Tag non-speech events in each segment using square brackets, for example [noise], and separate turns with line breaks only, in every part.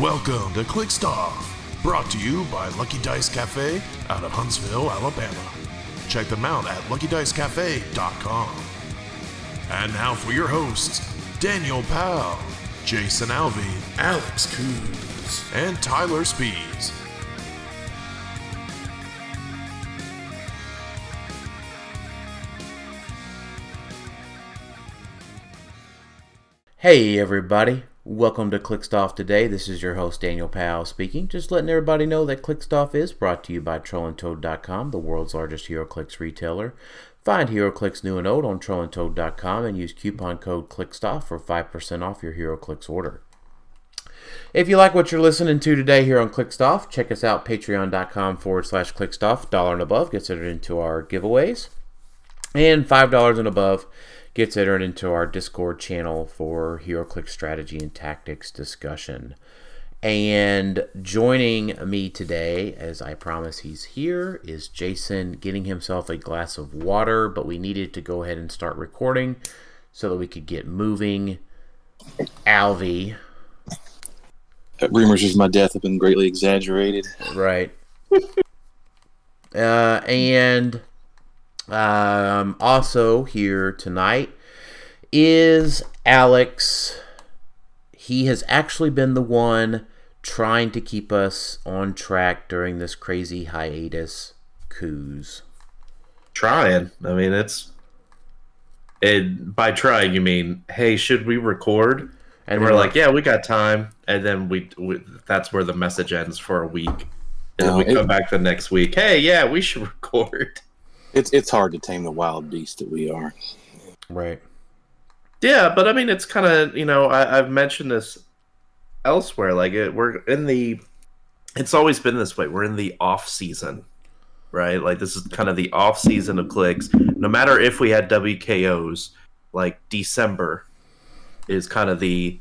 Welcome to Click brought to you by Lucky Dice Cafe out of Huntsville, Alabama. Check them out at luckydicecafe.com. And now for your hosts, Daniel Powell, Jason Alvey, Alex Coons, and Tyler Spees.
Hey everybody, welcome to Clixed Off today. This is your host Daniel Powell speaking. Just letting everybody know that Clixed Off is brought to you by TrollandToad.com, the world's largest HeroClix retailer. Find HeroClix new and old on TrollandToad.com and use coupon code ClixedOff for 5% off your HeroClix order. If you like what you're listening to today here on Clixed Off, check us out patreon.com forward slash ClixedOff. Dollar and above gets entered into our giveaways. And $5 and above gets entered into our Discord channel for HeroClix strategy and tactics discussion. And joining me today, as I promise he's here, is Jason getting himself a glass of water, but we needed to go ahead and start recording so that we could get moving. Alvey,
Rumors of my death have been greatly exaggerated.
right? [laughs] uh, and um, also here tonight is Alex. He has actually been the one trying to keep us on track during this crazy hiatus cruise.
trying. I mean, it's it by trying you mean, hey, should we record? And we're
then
like, yeah, we got time. And then we, we that's where the message ends for a week. And then we
it-
come back the next week. Hey, yeah, we should [laughs] record.
It's it's hard to tame the wild beast that we are.
right.
Yeah, but I mean, it's kind of you know I, I've mentioned this elsewhere. Like it, we're in the. It's always been this way. We're in the off season, right? Like this is kind of the off season of clicks. No matter if we had WKOs, like December is kind of the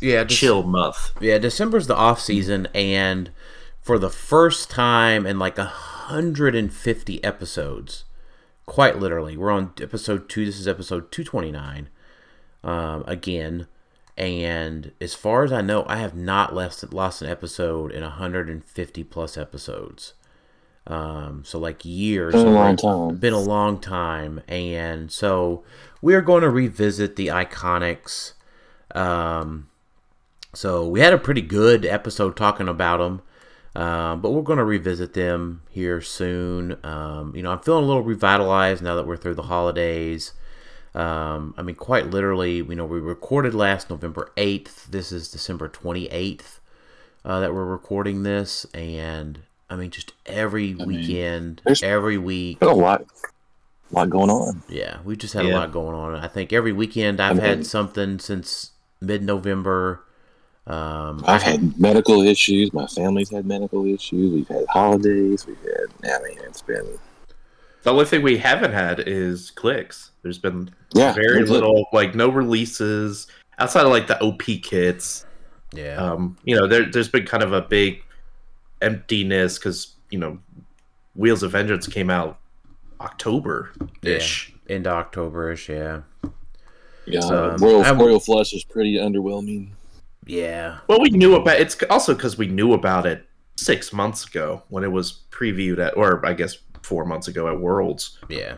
Yeah, just-
chill month.
Yeah, December's the off season, and for the first time in like a hundred and fifty episodes, quite literally, we're on episode two. This is episode two twenty nine. Um, again, and as far as I know, I have not lost lost an episode in hundred and fifty plus episodes. Um, so like years,
Been a long time.
been a long time, and so we are going to revisit the iconics. Um, so we had a pretty good episode talking about them, um, but we're going to revisit them here soon. Um, you know, I'm feeling a little revitalized now that we're through the holidays. Um, I mean, quite literally, you know, we recorded last November 8th. This is December 28th uh, that we're recording this, and I mean, just every
mean,
weekend,
there's-
every week,
a lot, lot going on.
yeah, we just had a lot going on. I think every weekend I've
I mean-
had something since mid-November. Um,
I've had medical issues. My family's had medical issues. We've had holidays. We've had. I mean, it's been.
The only thing we haven't had is clicks. There's been
Yeah,
very
it's-
little, like no releases outside of like the OP kits.
yeah,
um, you know, there, there's been kind of a big emptiness because you know, Wheels of Vengeance came out October ish.
into Octoberish. Yeah,
Yeah,
um,
Royal
I'm-
Royal Flush is pretty underwhelming.
Yeah,
Well, we knew about it's also because we knew about it six months ago when it was previewed at, or I guess four months ago at Worlds.
yeah,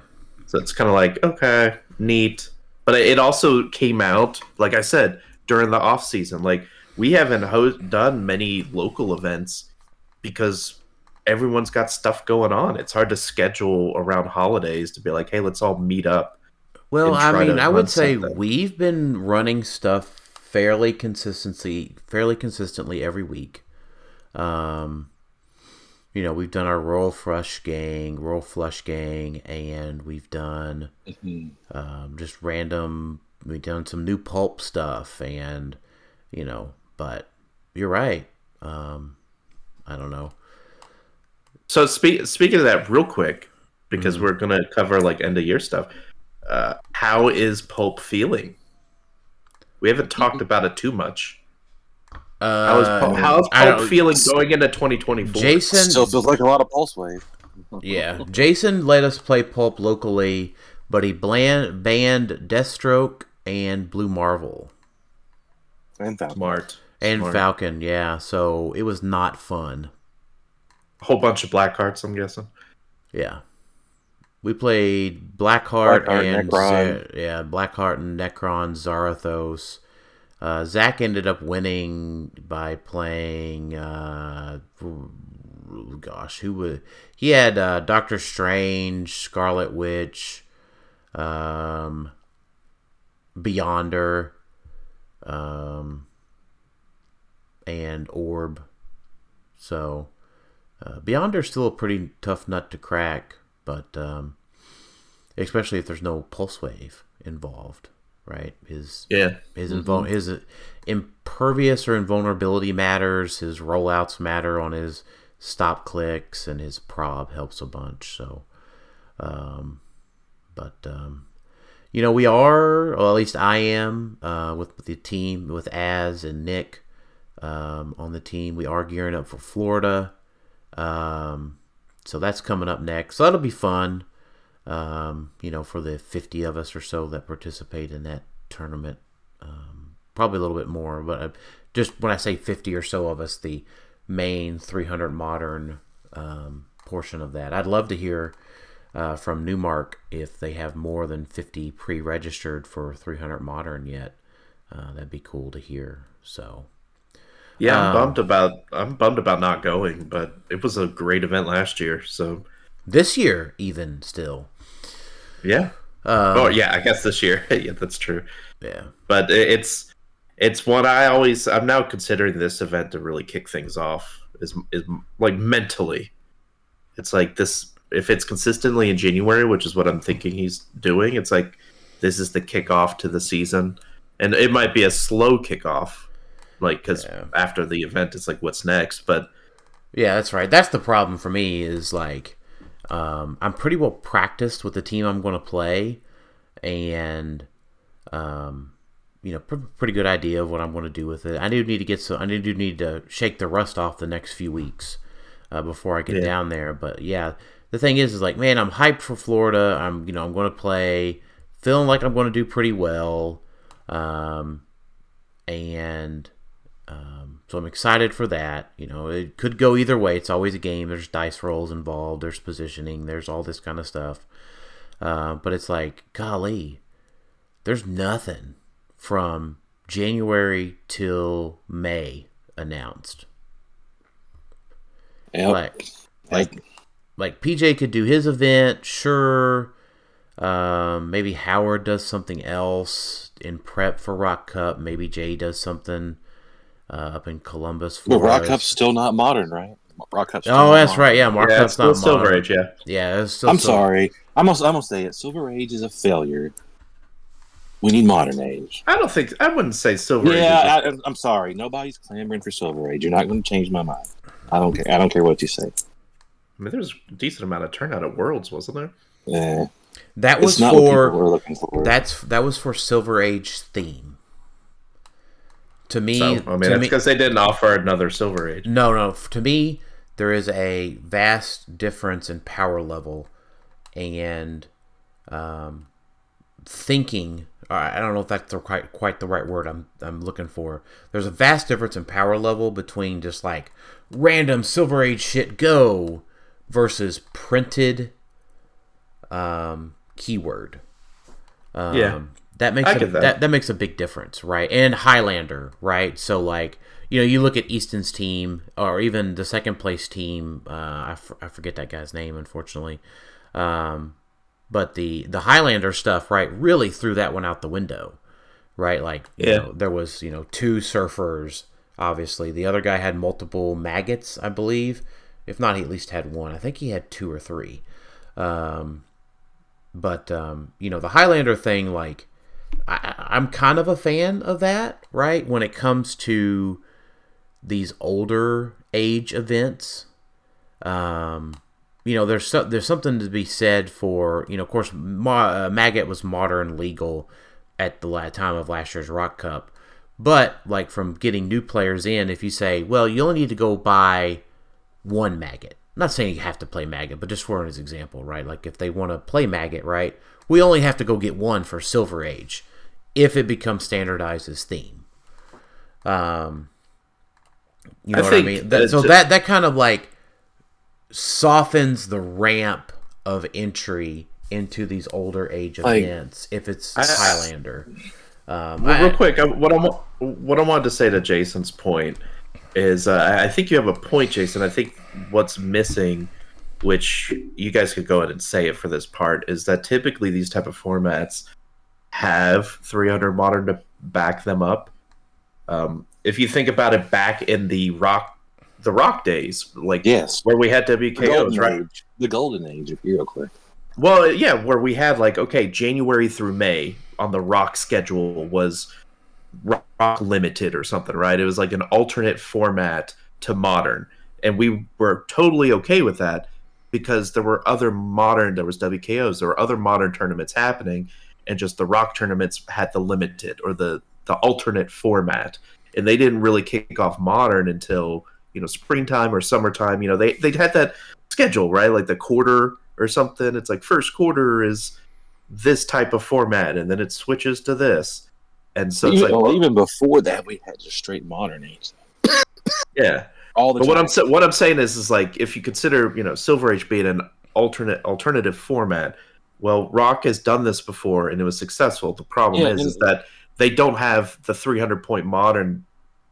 So it's kind of like okay, neat, but it also came out like I said during the off season. Like we haven't ho- done many local events because everyone's got stuff going on. It's hard to schedule around holidays to be like, hey, let's all meet up.
Well, I mean, I would say
something.
we've been running stuff fairly consistently, fairly consistently every week. Um, you know, we've done our Royal Flush Gang, Royal Flush Gang, and we've done
Mhm.
um, just random. We've done some new pulp stuff, and you know, but you're right. Um, I don't know.
So speak, speaking of that, real quick, because we're gonna cover like end of year stuff. Uh, how is Pulp feeling? We haven't talked about it too much. How is
Uh,
Pulp, how is
I
Pulp
don't-
feeling going into 2024?
Jason,
Still feels like a lot of pulse wave.
yeah, Jason let us play pulp locally, but he bland, banned Deathstroke and Blue Marvel.
And Falcon.
Smart.
and
Smart.
Falcon, yeah. So it was not fun.
A whole bunch of black hearts, I'm guessing.
Yeah. We played Blackheart,
Blackheart,
and
Necron.
Za- yeah, Blackheart and Necron, Zarathos. Uh, Zach ended up winning by playing. Uh, gosh, who would he had? Uh, Doctor Strange, Scarlet Witch, um, Beyonder, um, and Orb. So uh, Beyonder's still a pretty tough nut to crack, but um, especially if there's no pulse wave involved, right? His
Yeah.
his invul- his impervious or invulnerability matters. His rollouts matter on his stop clicks, and his prob helps a bunch. So, um, but um, you know, we are, or at least I am, uh, with, with the team with Az and Nick um, on the team. We are gearing up for Florida. Um, so that's coming up next. So that'll be fun. Um, you know, for the 50 of us or so that participate in that tournament. Um, probably a little bit more, but uh, just when I say 50 or so of us, the main 300 modern um, portion of that. I'd love to hear uh, from Newmark if they have more than 50 pre-registered for 300 modern yet. Uh, that'd be cool to hear. So
Yeah, I'm
Um,
bummed about I'm bummed about not going, but it was a great event last year. So
this year, even still,
yeah.
um,
oh yeah, I guess this year. [laughs] yeah, that's true.
yeah,
But it's it's what I always I'm now considering this event to really kick things off. Is is like mentally, it's like this. If it's consistently in January, which is what I'm thinking he's doing, it's like this is the kickoff to the season, and it might be a slow kickoff, like because
Yeah.
after the event, it's like what's next. But
Yeah, that's right. That's the problem for me is like um, I'm pretty well practiced with the team I'm going to play, and um, you know, pr- pretty good idea of what I'm going to do with it. I do need to get so I do need to shake the rust off the next few weeks uh, before I get
Yeah.
down there. But yeah, the thing is, is like, man, I'm hyped for Florida. I'm you know I'm going to play, feeling like I'm going to do pretty well, um, and um, so I'm excited for that. You know, it could go either way. It's always a game. There's dice rolls involved. There's positioning. There's all this kind of stuff. Uh, but it's like, golly, there's nothing from January till May announced.
Yep.
Like, like, like PJ could do his event, sure. Um, maybe Howard does something else in prep for Rock Cup. Maybe Jay does something uh, up in Columbus. For
well, Rock. Cup's still not modern, right? Rock Cup's still
Oh,
not
that's
modern.
right. Yeah, Mark
yeah,
Cup's
it's still
not
Silver
modern.
Age. Yeah,
Yeah, it's still
I'm
Sil-
sorry. I'm gonna, I'm gonna say it. Silver Age is a failure. We need modern age.
I don't think I wouldn't say Silver Age.
Yeah, I, I'm sorry. Nobody's clamoring for Silver Age. You're not going to change my mind. I don't care. I don't care what you say.
I mean, there's a decent amount of turnout at Worlds, wasn't there?
Yeah,
that
it's
was
not what
for
were looking for.
that's that was for Silver Age theme. To me,
So I mean, it's because they didn't offer another Silver Age.
no, no. To me, there is a vast difference in power level and um, thinking. uh, I don't know if that's the quite quite the right word I'm I'm looking for. There's a vast difference in power level between just like random Silver Age shit go versus printed um, keyword. Um,
Yeah.
That makes
I
a, that.
that.
that makes a big difference, right? And Highlander, right? So like you know, you look at Easton's team or even the second place team. Uh, I, f- I forget that guy's name, unfortunately. Um, but the the Highlander stuff, right, really threw that one out the window, right? Like, you
Yeah.
know, there was you know two surfers. Obviously, the other guy had multiple maggots, I believe. If not, he at least had one. I think he had two or three. Um, but um, you know, the Highlander thing, like, I, I'm kind of a fan of that, right? When it comes to these older age events, um, you know, there's so, there's something to be said for you know, of course, Ma- uh, Maggot was modern legal at the time of last year's Rock Cup, but like from getting new players in, if you say, well, you only need to go buy one maggot. I'm not saying you have to play maggot, but just for an example, right? Like if they want to play maggot, right? We only have to go get one for Silver Age if it becomes standardized as theme. Um, You know
I
what I mean? That, so
a-
that that kind of like softens the ramp of entry into these older age
Like-
events if it's
I-
Highlander. Um,
Well,
I-
real quick, I, what I what I wanted to say to Jason's point is, uh, I think you have a point, Jason. I think what's missing, which you guys could go ahead and say it for this part, is that typically these type of formats have 300 modern to back them up. Um, if you think about it, back in the rock, the rock days, like
Yes.
where we had WKOs,
golden
right?
age. The golden age of HeroClick.
Well, yeah, where we had like okay, January through May on the Rock schedule was Rock Limited or something, right? It was like an alternate format to Modern, and we were totally okay with that because there were other Modern, there was WKOs, there were other Modern tournaments happening, and just the Rock tournaments had the limited or the the alternate format, and they didn't really kick off Modern until you know springtime or summertime. You know they they had that schedule, right? Like the quarter or something. It's like first quarter is this type of format, and then it switches to this. And so it's
even,
like,
well, even before that, we had just straight modern age.
yeah.
All the
But what. I'm sa- what I'm saying is, is like if you consider you know Silver Age being an alternate alternative format, well, Rock has done this before and it was successful. The problem
Yeah,
is,
and-
is that they don't have the 300 point modern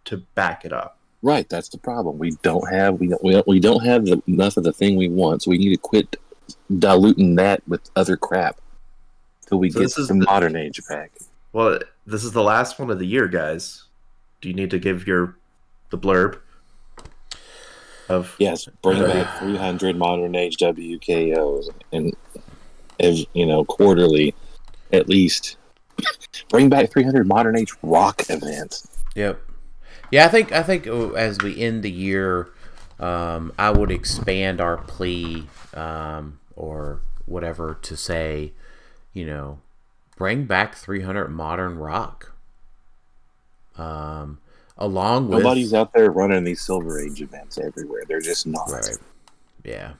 to back it up.
Right, that's the problem. We don't have we don't we don't, we don't have the, enough of the thing we want, so we need to quit diluting that with other crap till we
So
get
this is
the,
the-
modern age back.
Well, this is the last one of the year, guys. Do you need to give your the blurb of
Yes, bring back 300 modern age WKOs and as you know quarterly, at least. Bring back 300 modern age rock events.
Yep. Yeah, I think I think uh, as we end the year, um, I would expand our plea um, or whatever to say, you know, bring back 300 modern rock. Um, along with
Nobody's out there running these silver age events everywhere. They're just not.
right. Yeah,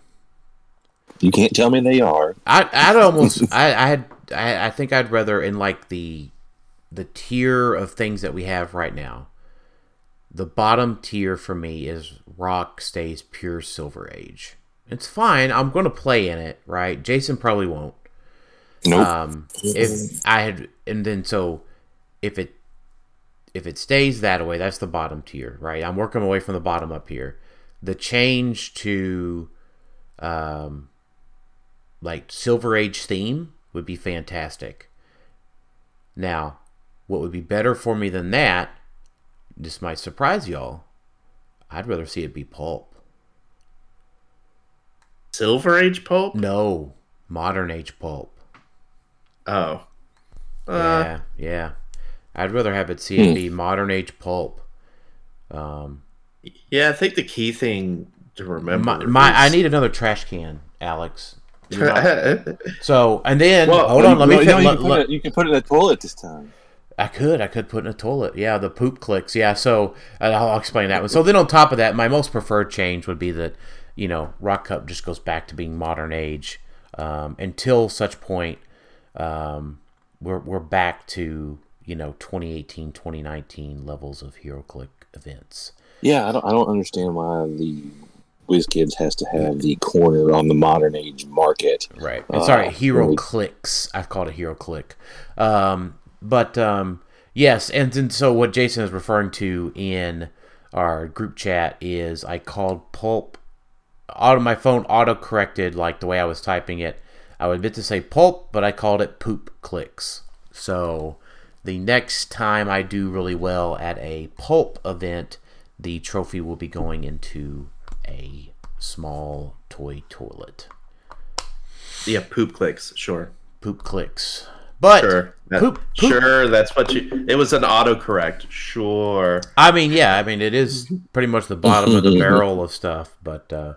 You can't tell me they are.
I I'd almost [laughs] I I had I, I think I'd rather in like the the tier of things that we have right now. The bottom tier for me is Rock stays pure Silver Age. It's fine. I'm going to play in it, right? Jason probably won't.
Nope.
Um, if I had, and then so if it if it stays that way, that's the bottom tier, right? I'm working away from the bottom up here. The change to um, like Silver Age theme would be fantastic. Now, what would be better for me than that? This might surprise y'all. I'd rather see it be pulp.
Silver Age pulp?
No, modern age pulp.
Oh, uh,
yeah, yeah. I'd rather have it see
Hmm.
it be modern age pulp. Um,
yeah. I think the key thing to remember.
my, my I need another trash can, Alex. [laughs] You know? so and then
Well,
hold on, let me.
Well,
fin-
no, you,
let-
can put
let-
it, you can put it in the toilet this time.
I could. I could put in a toilet. Yeah, the poop clicks. Yeah, so I'll explain that one. So then on top of that, my most preferred change would be that, you know, Rock Cup just goes back to being modern age um, until such point um, we're, we're back to, you know, 2018, 2019 levels of HeroClick events.
Yeah, I don't. I don't understand why the WizKids has to have the corner on the modern age market.
Right.
Uh,
Sorry, Hero
really-
Clicks. I've called it Hero Click. Um, but um, yes, and then so what Jason is referring to in our group chat is I called pulp. Auto my phone auto corrected like the way I was typing it. I would meant to say pulp, but I called it poop clicks. So the next time I do really well at a pulp event, the trophy will be going into a small toy toilet.
yeah, poop clicks. Sure,
poop clicks. But
sure, That-
poop, poop.
Sure, that's what you. It was an autocorrect. Sure.
I mean, yeah, I mean it is pretty much the bottom of the [laughs] barrel of stuff, but uh,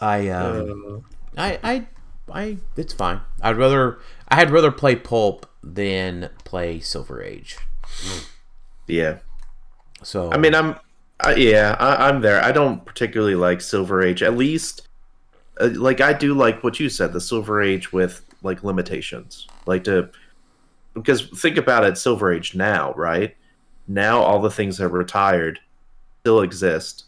I, um, I, I, I, it's fine. I'd rather, I'd rather play pulp than play Silver Age.
Yeah.
So
I mean, I'm, I, yeah, I, I'm there. I don't particularly like Silver Age. At least, uh, like I do like what you said, the Silver Age with like limitations, like to, because think about it, Silver Age now, right? Now all the things are retired, still exist.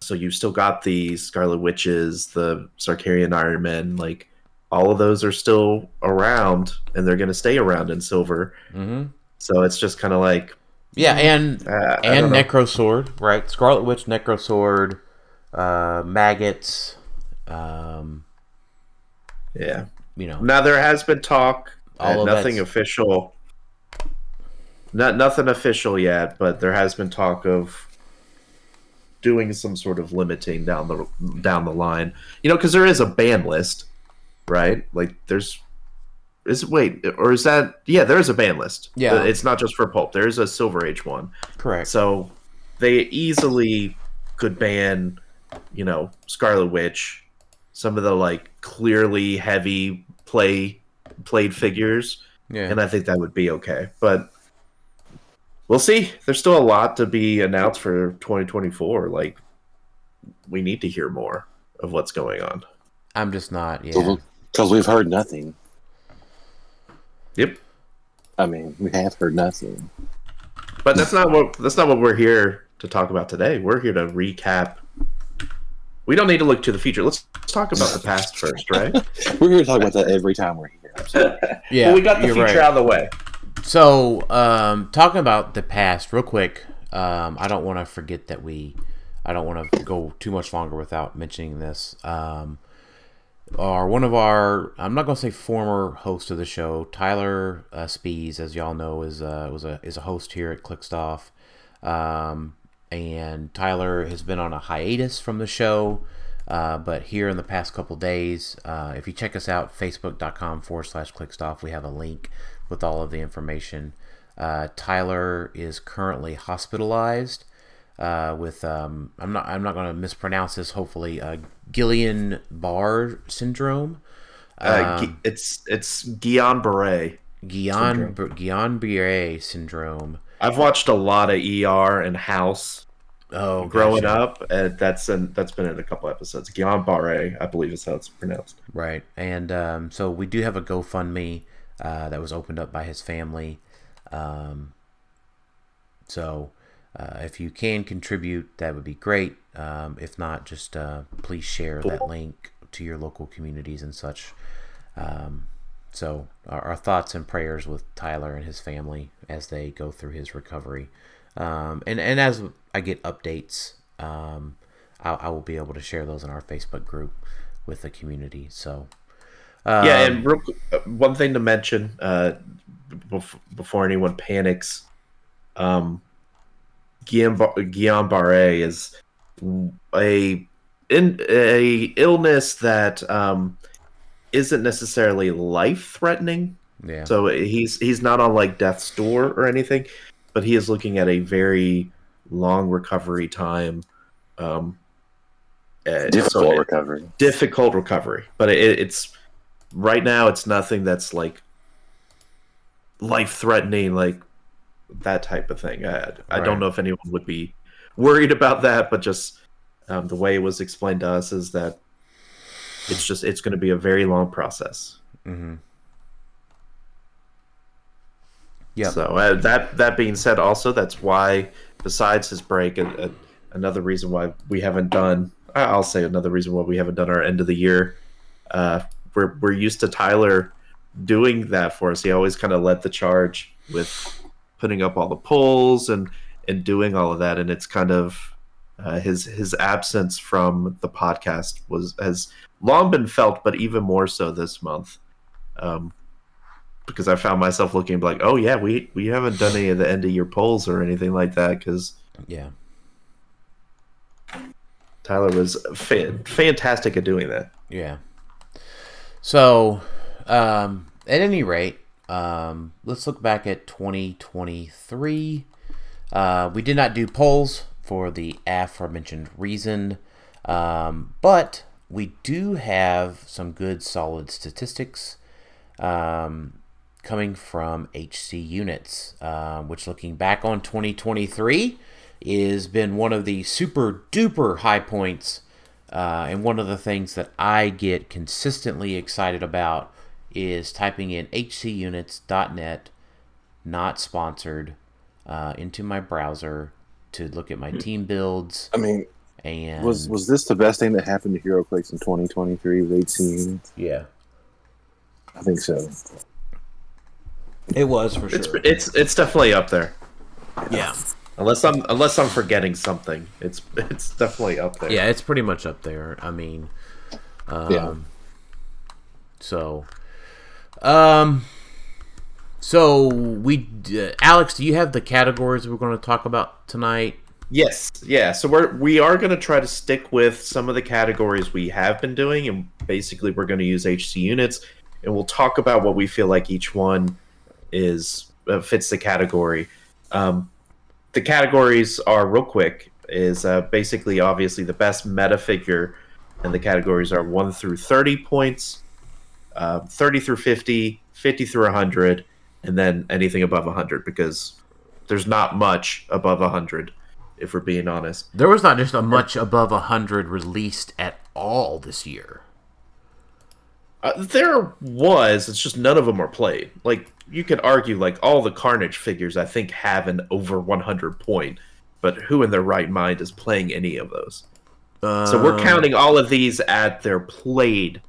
So you've still got the Scarlet Witches, the Sakaarian Iron Men, like all of those are still around, and they're going to stay around in Silver.
hmm
So it's just kind of like
Yeah, and
uh,
and
don't know.
Necrosword, right? Scarlet Witch, Necrosword, uh, maggots. Um,
yeah.
you know,
Now there has been talk,
All
nothing
that's-
official. Not nothing official yet, but there has been talk of doing some sort of limiting down the down the line. You know, because there is a ban list, right? Like there's is wait or is that yeah? There is a ban list.
Yeah.
Uh, it's not just for pulp. There is a Silver Age one.
correct.
So they easily could ban, you know, Scarlet Witch, some of the like clearly heavy play played figures,
yeah,
and I think that would be okay. But we'll see. There's still a lot to be announced for 2024. Like we need to hear more of what's going on.
I'm just not. Yeah,
Because we've heard nothing.
Yep.
I mean, we have heard nothing.
But that's not what that's not what we're here to talk about today. We're here to recap. We don't need to look to the future. Let's, let's talk about the past first, right? [laughs]
We're here to talk about that every time we're here. So, [laughs]
yeah.
well, we got the future
right.
out of the way.
So, um, talking about the past, real quick. Um, I don't want to forget that we. I don't want to go too much longer without mentioning this. Um, our one of our I'm not gonna say former host of the show, Tyler uh, Spees, as y'all know, is uh, was a is a host here at Clixed Off. Um, and Tyler has been on a hiatus from the show. Uh, but here in the past couple days, uh, if you check us out, facebook.com forward slash clixedoff, we have a link with all of the information. Uh, Tyler is currently hospitalized uh, with um, I'm not I'm not going to mispronounce this. Hopefully, uh, Guillain Barre syndrome.
Uh,
Um,
it's it's Guillain Barre.
Guillain Guillain Barre syndrome.
I've watched a lot of ER and House
Oh,
growing
gotcha.
up, and that's in, that's been in a couple episodes. Guillain Barre, I believe is how it's pronounced.
Right, and um, so we do have a GoFundMe uh, that was opened up by his family. Um, so uh, if you can contribute, that would be great. Um, if not, just uh, please share that link to your local communities and such. Um, so our, our thoughts and prayers with Tyler and his family as they go through his recovery. Um, and and as I get updates, um, I, I will be able to share those in our Facebook group with the community. So um,
yeah, and real, uh, one thing to mention uh, bef- before anyone panics, um, Guillain, Bar- Guillain Barre is a in a illness that um, isn't necessarily life threatening.
yeah,
So he's he's not on like death's door or anything, but he is looking at a very long recovery time. Um, uh,
difficult
so-
recovery.
difficult recovery, but it, it's right now it's nothing that's like life threatening, like that type of thing. I, I
Right.
don't know if anyone would be worried about that, but just um, the way it was explained to us is that it's just it's going to be a very long process.
hmm Yep.
So uh, that that being said, also that's why besides his break, uh, uh, another reason why we haven't done, I- I'll say another reason why we haven't done our end of the year. Uh, we're we're used to Tyler doing that for us. He always kind of led the charge with putting up all the polls and and doing all of that, and it's kind of uh, his his absence from the podcast was has long been felt, but even more so this month. Um, because I found myself looking like, oh yeah, we we haven't done any of the end of year polls or anything like that because
Yeah.
Tyler was fa- fantastic at doing that.
Yeah. So, um, at any rate, um, let's look back at 2023. Uh, we did not do polls for the aforementioned reason, um, but we do have some good solid statistics um, coming from HC units, uh, which looking back on 2023 has been one of the super duper high points uh, and one of the things that I get consistently excited about is typing in hcunits.net, not sponsored, uh, into my browser to look at my team builds
I mean,
and
was was this the best thing that happened to HeroClix in 2023 with 18 units?
yeah,
I think so.
it was for sure.
It's it's it's definitely up there.
yeah,
Unless I'm unless I'm forgetting something, it's it's definitely up there.
yeah, it's pretty much up there. I mean, um,
Yeah.
So, um, so we, d- Alex, do you have the categories we're going to talk about tonight?
Yes, yeah. So we're we are going to try to stick with some of the categories we have been doing, and basically we're going to use HC units, and we'll talk about what we feel like each one is uh, fits the category. Um, the categories are real quick. Is uh, basically obviously the best meta figure, and the categories are one through thirty points, uh, thirty through 50, 50 through hundred, and then anything above hundred because there's not much above hundred if we're being honest.
There was not just a much above a hundred released at all this year.
Uh, there was, it's just none of them are played. Like you could argue, like all the Carnage figures, I think have an over 100 point, but who in their right mind is playing any of those? So we're
Uh,
counting all of these at their played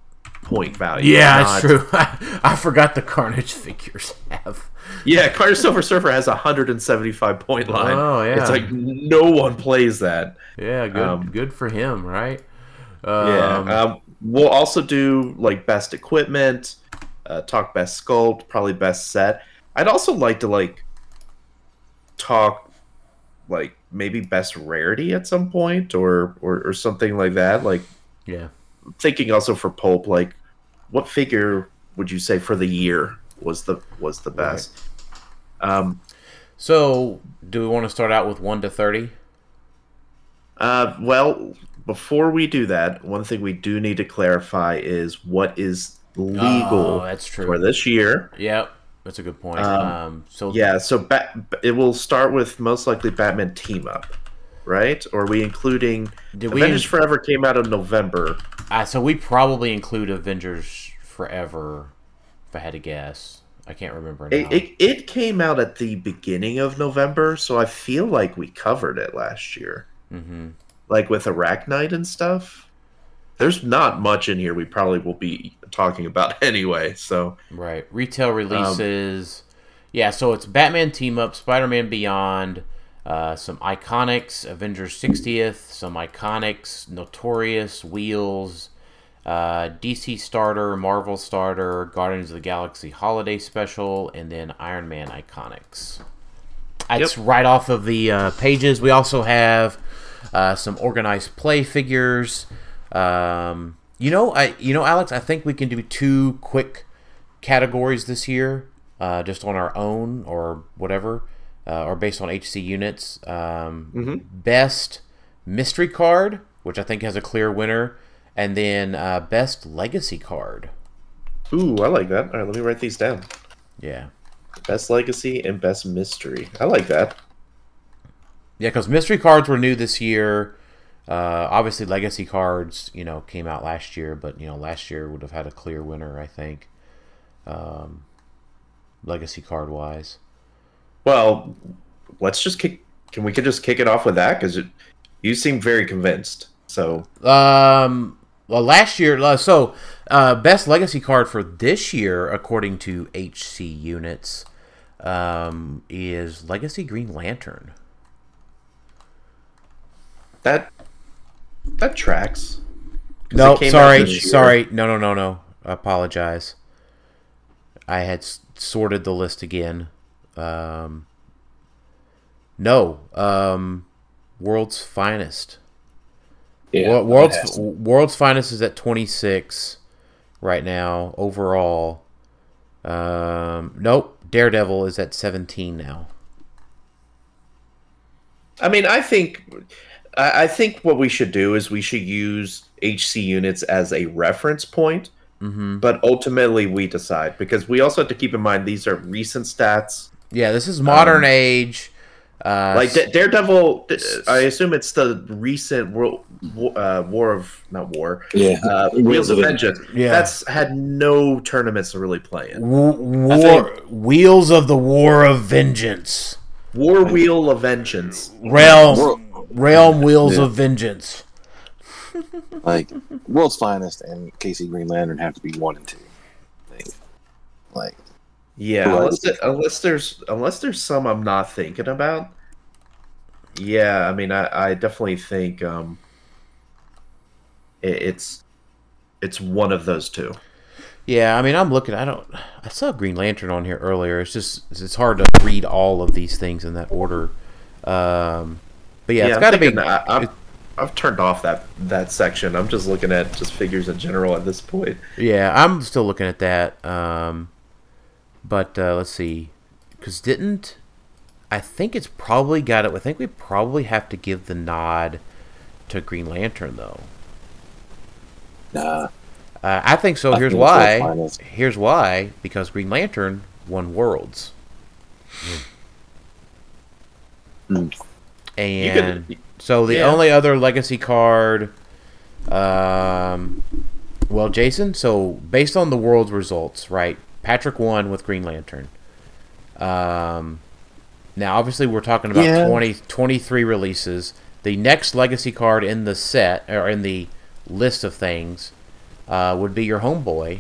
point value.
Yeah, it's true. [laughs] I forgot the Carnage figures have.
Yeah, Carnage Silver Surfer has a 175 point line.
Oh, yeah.
It's like no one plays that.
Yeah, good.
Um,
good for him, right? Um,
Yeah. Um, we'll also do like best equipment, uh, talk best sculpt, probably best set. I'd also like to like talk like maybe best rarity at some point or or, or something like that. Like
yeah.
Thinking also for pulp, like what figure would you say for the year was the was the best? Um,
So, do we want to start out with one to thirty?
Uh, well, before we do that, one thing we do need to clarify is what is legal
Oh, that's true.
for this year.
Yep, that's a good point.
Um,
Um, so
Yeah, so ba- it will start with most likely Batman team up, right? Or are we including
Did we
Avengers
in-
Forever came out in November.
uh, so we probably include Avengers Forever. If I had to guess, I can't remember.
It, it it came out at the beginning of November, so I feel like we covered it last year,
hmm
like with Arachknight and stuff. There's not much in here we probably will be talking about [laughs] anyway. So
Right. Retail releases. yeah, so it's Batman Team Up, Spider Man Beyond, uh, some Iconics, Avengers 60th, some Iconics, Notorious, Wheels, uh, DC Starter, Marvel Starter, Guardians of the Galaxy Holiday Special, and then Iron Man Iconics. It's right off of the uh, pages. We also have uh, some organized play figures. Um, you know, I you know, Alex, I think we can do two quick categories this year, uh, just on our own or whatever, uh, or based on HC units. Um, Best mystery card, which I think has a clear winner, and then uh, best legacy card.
Ooh, I like that. All right, let me write these down.
Yeah,
Best legacy and best mystery. I like that.
yeah, because mystery cards were new this year. Uh, obviously, legacy cards, you know, came out last year, but you know, last year would have had a clear winner, I think. Um, legacy card wise.
Well, let's just kick. Can we could just kick it off with that because you seem very convinced. So
Um. Well, last year, uh, so uh, best legacy card for this year, according to HC units, um, is Legacy Green Lantern.
that that tracks.
No,
out
sorry, sorry, no, no, no, no. I apologize. I had s- sorted the list again. Um, no, um, World's Finest.
Yeah,
Wo- World's World's Finest is at 26 right now overall. Um, nope, Daredevil is at 17 now.
I mean, I think I, think what we should do is we should use HC units as a reference point,
hmm
but ultimately we decide because we also have to keep in mind these are recent stats.
Yeah, this is modern
Um,
age. Uh,
Like Da- Daredevil, I assume it's the recent world, uh, War of not War,
yeah,
uh, Wheels of Vengeance.
Yeah.
That's had no tournaments to really play in.
W- war, Wheels of the War of Vengeance.
War Wheel of Vengeance.
Realm,
World,
Realm Wheels
Yeah.
of Vengeance. [laughs]
like World's Finest and Casey Green Lantern have to be one and two. I. Like
Yeah, unless, unless there's unless there's some I'm not thinking about. Yeah, I mean, I, I definitely think um, it, it's it's one of those two.
Yeah, I mean, I'm looking. I don't. I saw Green Lantern on here earlier. It's just it's hard to read all of these things in that order. Um, but yeah, it's
I'm
got to be.
I, I've, I've turned off that that section. I'm just looking at just figures in general at this point.
Yeah, I'm still looking at that. Um, but uh, let's see, because didn't I think it's probably got it? I think we probably have to give the nod to Green Lantern though.
nah.
Uh, I think so.
I
Here's
think
why. Here's why. Because Green Lantern won Worlds.
Hmm.
And
could-
so the
yeah.
only other legacy card, um, well, Jason. So based on the Worlds results, right? Patrick won with Green Lantern. Um, now obviously we're talking about
Yeah.
20, 23 releases. The next legacy card in the set or in the list of things uh, would be your homeboy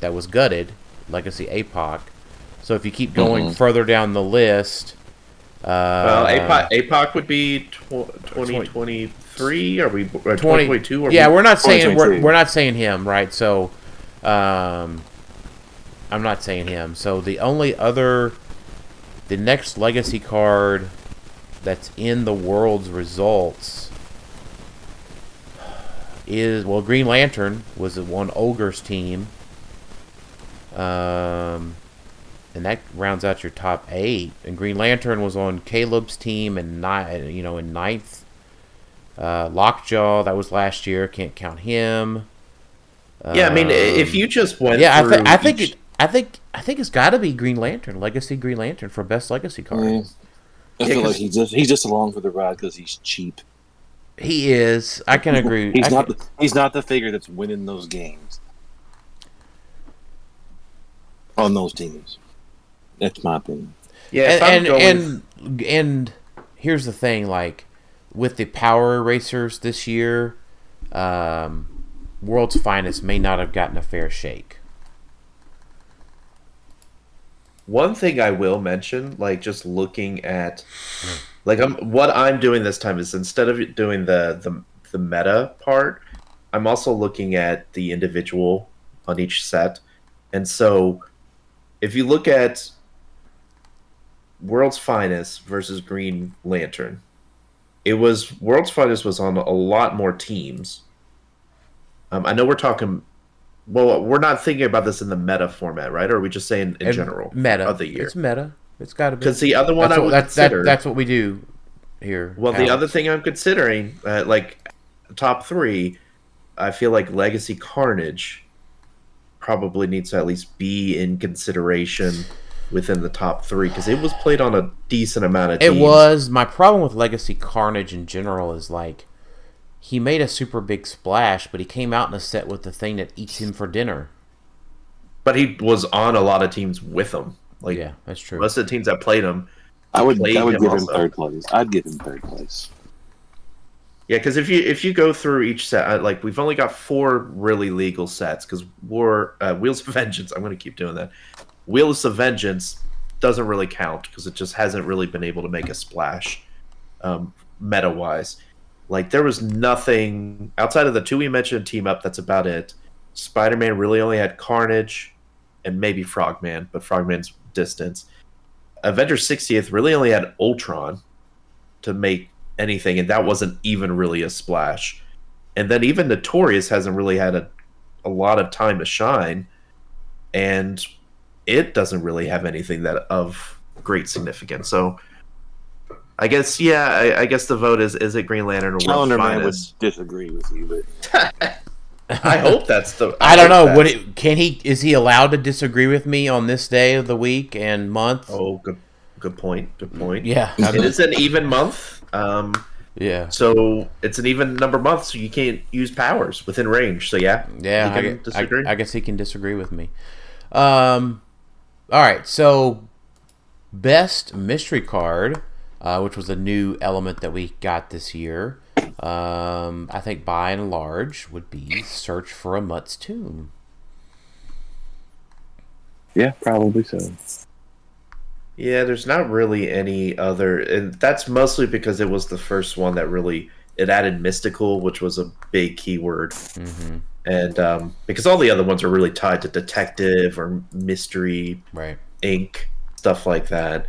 that was gutted, Legacy APOC. So if you keep going
Mhm.
further down the list, uh,
Well, APOC, APOC would be tw- 2023. Are we or
20
2022? Are
yeah,
we,
we're not saying we're, we're not saying him, right? So, um, I'm not saying him. So the only other, the next legacy card that's in the world's results is well, Green Lantern was one Ogre's team. Um, and that rounds out your top eight. And Green Lantern was on Caleb's team and ni- you know in ninth. Uh, Lockjaw, that was last year. Can't count him.
yeah, I mean, if
Um,
you just went,
yeah, I, th- I think
each-
it, I think I think it's got to be Green Lantern, Legacy Green Lantern for best Legacy card.
Mm. I
Yeah,
feel
'cause-
like he's just he's just along for the ride because he's cheap.
He is. I can agree. [laughs]
He's
I
not
can-
the, he's not the figure that's winning those games on those teams. That's my opinion.
yeah, if I'm
and
going,
and, and and here's the thing, like with the power erasers this year, um, World's Finest may not have gotten a fair shake.
One thing I will mention, like just looking at, like I'm what I'm doing this time is instead of doing the the the meta part, I'm also looking at the individual on each set, and so if you look at World's Finest versus Green Lantern, it was World's Finest was on a lot more teams. Um, I know we're talking. Well, we're not thinking about this in the meta format, right? Or are we just saying in
And
general
meta
of the year?
It's meta. It's got to be.
Because the other one
that's
I
what,
would
that's, that, that's what we do here.
well, the other thing I'm considering, uh, like top three, I feel like Legacy Carnage probably needs to at least be in consideration within the top three because it was played on a decent amount of.
It was my problem with Legacy Carnage in general is like he made a super big splash, but he came out in a set with the thing that eats him for dinner.
but he was on a lot of teams with him. Like
Yeah, that's true.
most of the teams that played him.
I would I would
him
give him third place. I'd give him third place.
Yeah, because if you if you go through each set, uh, like we've only got four really legal sets. Because War uh, Wheels of Vengeance, I'm going to keep doing that. Wheels of Vengeance doesn't really count because it just hasn't really been able to make a splash, um, meta wise. Like there was nothing outside of the two we mentioned team up. That's about it. Spider Man really only had Carnage and maybe Frogman, but Frogman's distance. Avengers 60th really only had Ultron to make anything, and that wasn't even really a splash. And then even Notorious hasn't really had a, a lot of time to shine, and it doesn't really have anything that of great significance. So I guess yeah, I, I guess the vote is is it Green Lantern or World's
Calendar Man would disagree with you, but [laughs]
I hope that's the.
I don't know. Would it, can he? Is he allowed to disagree with me on this day of the week and month?
Oh, good, good point. Good point.
yeah, I
it
mean,
is an even month. Um,
yeah,
so it's an even number month, so you can't use powers within range. So yeah,
yeah.
you
I,
can
gu-
disagree.
I, I guess he can disagree with me. Um, all right. So Best mystery card, uh, which was a new element that we got this year. Um, I think by and large would be Search for a Mutt's Tomb.
Yeah, probably so.
Yeah, there's not really any other, and that's mostly because it was the first one that really it added mystical, which was a big keyword,
Mm-hmm.
and um, because all the other ones are really tied to detective or mystery,
Right.
ink stuff like that.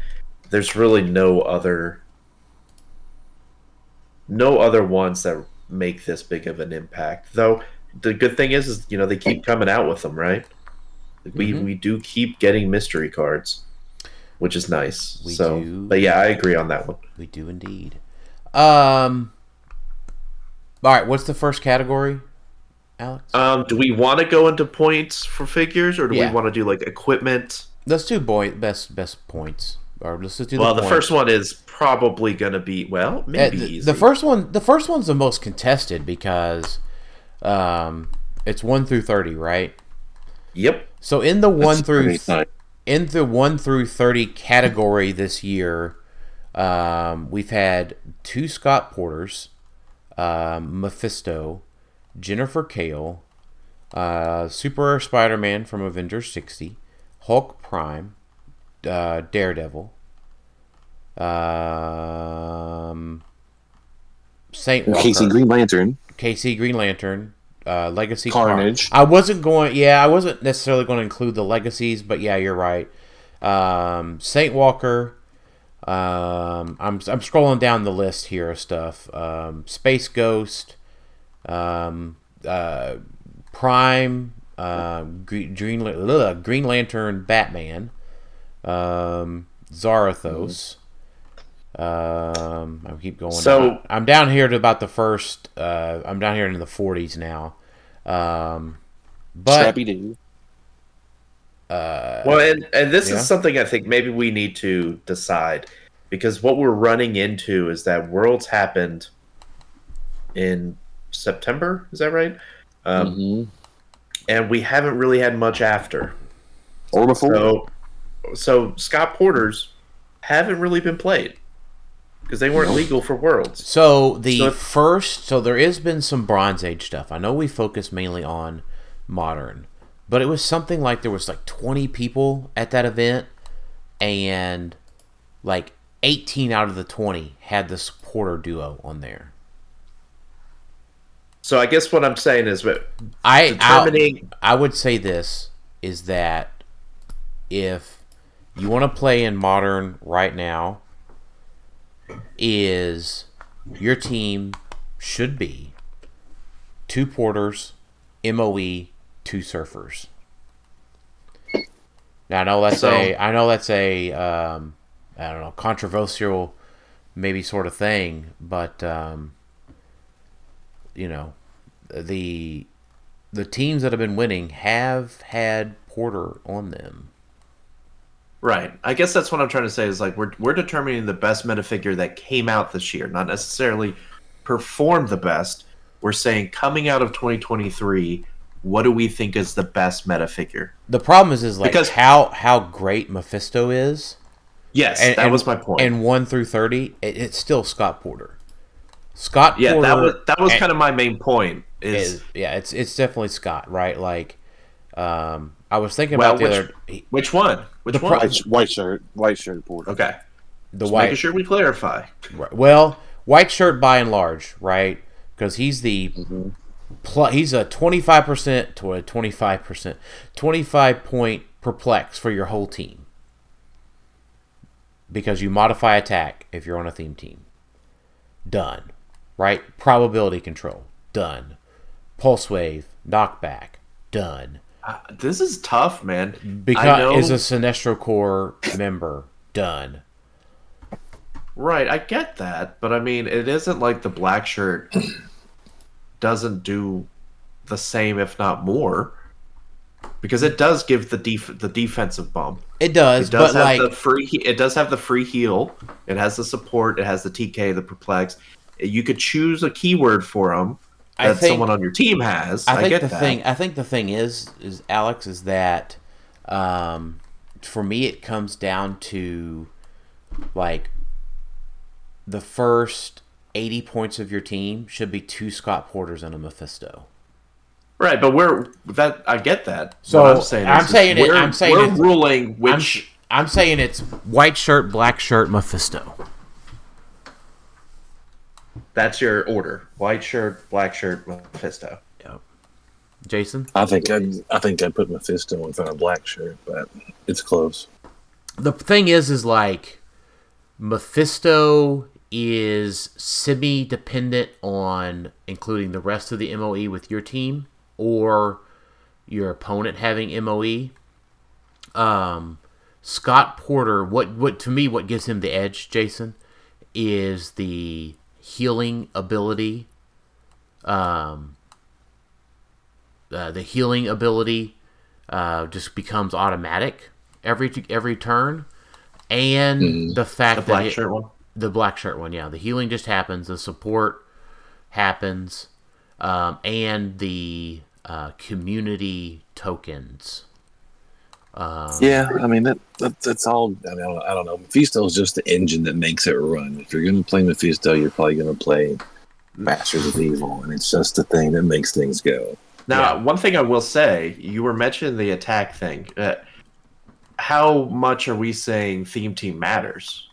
There's really no other, no other ones that make this big of an impact. Though the good thing is, is you know they keep coming out with them, right? Like, We
Mhm.
we do keep getting mystery cards, which is nice.
We
so,
do.
but yeah, I agree on that one.
We do indeed. Um. All right. What's the first category, Alex?
Um, do we want to go into points for figures, or do
Yeah.
we want to do like equipment?
let's do boy best best points. Or let's just do
well,
the,
the first one is probably going to be well,
Uh,
maybe
the,
easy.
the first one. The first one's the most contested because, um, it's one through thirty, right?
Yep.
So in the one
That's
through
pretty nice.
in the one through thirty category this year, um, we've had two Scott Porters, um, Mephisto, Jennifer Kale, uh, Super Spider Man from Avengers sixty, Hulk Prime, uh, Daredevil, um, Saint Walker,
Casey Green Lantern.
Casey Green Lantern, uh, Legacy
Carnage.
Car- I wasn't going. Yeah, I wasn't necessarily going to include the legacies, but yeah, you're right. Um, Saint Walker. Um, I'm I'm scrolling down the list here of stuff. Um, Space Ghost. Um, uh, Prime. Uh, Green Green, Green Lantern. Batman. Um, Zarathos. Um, I keep going.
So-
down. I'm down here to about the first. Uh, I'm down here in the 40s now. Um, but
Scrappy Doo.
Well, and and this
yeah.
is something I think maybe we need to decide because what we're running into is that Worlds happened in September. Is that right? Um,
Mhm.
And we haven't really had much after.
Or before.
So, so Scott Porters haven't really been played because they weren't legal for Worlds.
So the
So if-
first, so there has been some Bronze Age stuff. I know we focus mainly on modern, but it was something like there was like 20 people at that event, and like 18 out of the 20 had the supporter duo on there.
So I guess what I'm saying is, that
I
Determining-
I, I would say this is that if you want to play in modern right now, is your team should be two porters, MOE, two surfers. Now I know that's
So-
a I know that's a um, I don't know controversial maybe sort of thing, but um, you know the the teams that have been winning have had Porter on them.
Right? I guess that's what I'm trying to say is like we're we're determining the best meta figure that came out this year, not necessarily performed the best. We're saying coming out of 2023, what do we think is the best meta figure?
The problem is, is like
Because-
how how great Mephisto is.
Yes,
And,
that
and-
was my point.
And one through thirty, it, it's still Scott Porter. Scott
yeah,
Porter
that was that was
and-
kind of my main point. Is,
is yeah, it's it's definitely Scott, right? Like, um, I was thinking
well,
about the
which,
other he-
which one? Which one?
White, white shirt. White shirt porter.
Okay,
the
just
white.
making sure we clarify.
Right. Well, white shirt by and large, right? Because he's the mm-hmm. pl- he's a twenty five percent to a twenty five percent, twenty five point perplex for your whole team. Because you modify attack if you're on a theme team. Done. Right? Probability control. Done. Pulse wave. Knockback. Done.
Uh, this is tough, man.
Because is a Sinestro Corps member. Done.
right. I get that, but I mean, it isn't like the black shirt doesn't do the same, if not more, because it does give the def- the defensive bump.
It does,
It does have
like
the free. he- It does have the free heal. It has the support. It has the TK, the perplex. You could choose a keyword for them that
think-
someone on your team has.
I
I,
think
get
the
that.
thing. I think the thing is, is Alex is that, um, for me, it comes down to like the first 80 points of your team should be two Scott Porters and a Mephisto.
Right, but we're that I get that.
So,
What I'm saying,
I'm
is
saying it-
we're,
I'm saying
we're
it's-
ruling
I'm,
which
I'm saying it's white shirt, black shirt, Mephisto.
That's your order: white shirt, black shirt, Mephisto.
Yep. Jason?
I think I'd, I think I'd put Mephisto in front of Black Shirt, but it's close.
the thing is is like Mephisto is semi dependent on including the rest of the MOE with your team or your opponent having MOE. Um, Scott Porter, what what to me what gives him the edge, Jason, is the healing ability. Um, uh, the healing ability uh, just becomes automatic every every turn, and the fact
The
that
black
it-
shirt one.
the black shirt one, yeah, the healing just happens, the support happens, um, and the uh, community tokens.
Yeah, I mean that, that that's all. I, mean, I, don't, I don't know. Mephisto is just the engine that makes it run. If you're going to play Mephisto, you're probably going to play Masters of Evil, and it's just the thing that makes things go.
Now, one thing I will say, you were mentioning the attack thing. Uh, how much are we saying theme team matters?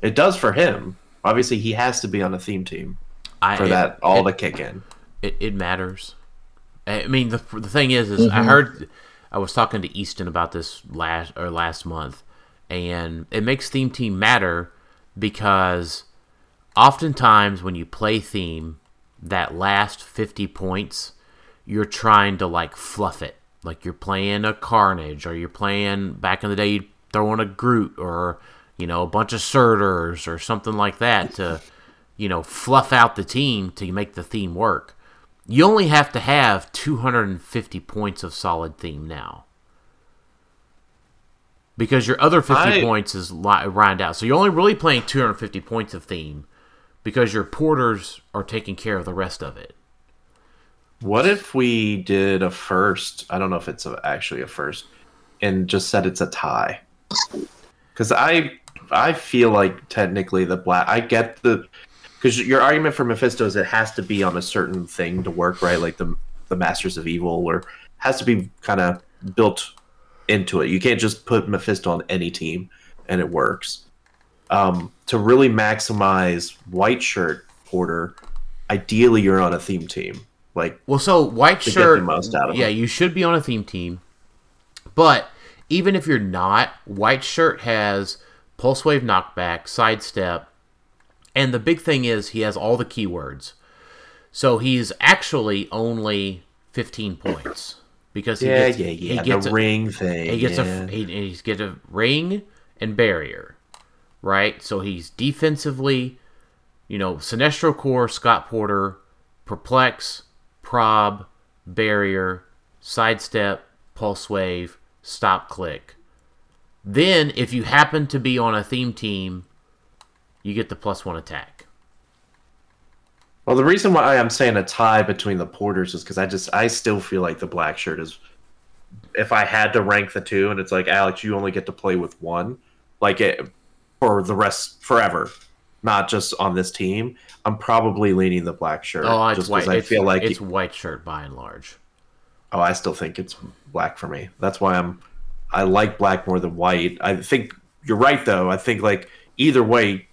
It does for him. Obviously, he has to be on a theme team
I,
for
it-
that all
it,
to kick in.
it, it matters. I mean, the the thing is, is I heard I was talking to Easton about this last or last month, and it makes theme team matter because oftentimes when you play theme, that last fifty points, you're trying to like fluff it, like you're playing a Carnage or you're playing back in the day, you throwing a Groot or you know a bunch of Surters or something like that to you know fluff out the team to make the theme work you only have to have 250 points of solid theme now. Because your other 50
I-
points is li- lined out. So you're only really playing 250 points of theme because your porters are taking care of the rest of it.
What if we did a first? I don't know if it's a, actually a first, and just said it's a tie. Because I I feel like technically the black. I get the because your argument for Mephisto is it has to be on a certain thing to work, right? Like the the Masters of Evil, or has to be kind of built into it. You can't just put Mephisto on any team and it works. Um, to really maximize white shirt porter, ideally you're on a theme team. Like
Well, so white shirt,
most out of
yeah,
them.
you should be on a theme team. But even if you're not, white shirt has pulse wave knockback, sidestep, and the big thing is he has all the keywords. So he's actually only 15 points because he
yeah,
gets,
yeah,
he gets
the
a,
ring thing.
he gets
yeah.
a he, he's get a ring and barrier, right? So he's defensively, you know, Sinestro Corps, Scott Porter, Perplex, Prob, Barrier, Sidestep, Pulse Wave, Stop Click. Then, if you happen to be on a theme team, you get the plus one attack.
Well, the reason why I'm saying a tie between the porters is because I just I still feel like the black shirt is. If I had to rank the two, and it's like Alex, you only get to play with one, like it for the rest forever, not just on this team. I'm probably leaning the black shirt.
Oh, it's
just
white.
I
it's,
feel like
it's white shirt by and large.
Oh, I still think it's black for me. That's why I'm I like black more than white. I think you're right though. I think like either way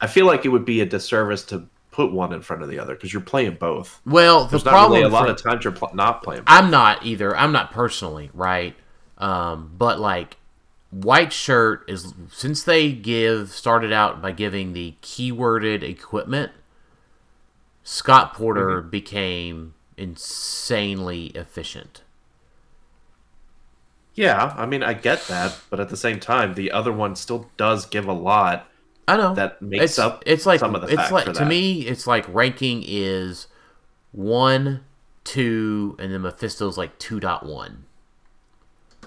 I feel like it would be a disservice to put one in front of the other because you're playing both.
Well, the
There's
problem
really a lot
for-
of times you're pl- not playing. Both.
I'm not either. I'm not personally, right? Um, but like white shirt is since they give started out by giving the keyworded equipment, Scott Porter became insanely efficient.
Yeah, I mean I get that, but at the same time, the other one still does give a lot.
I know
That makes
it's,
up
It's like
some of the
it's like to
that.
me, it's like ranking is one, two, and then Mephisto's like two point one.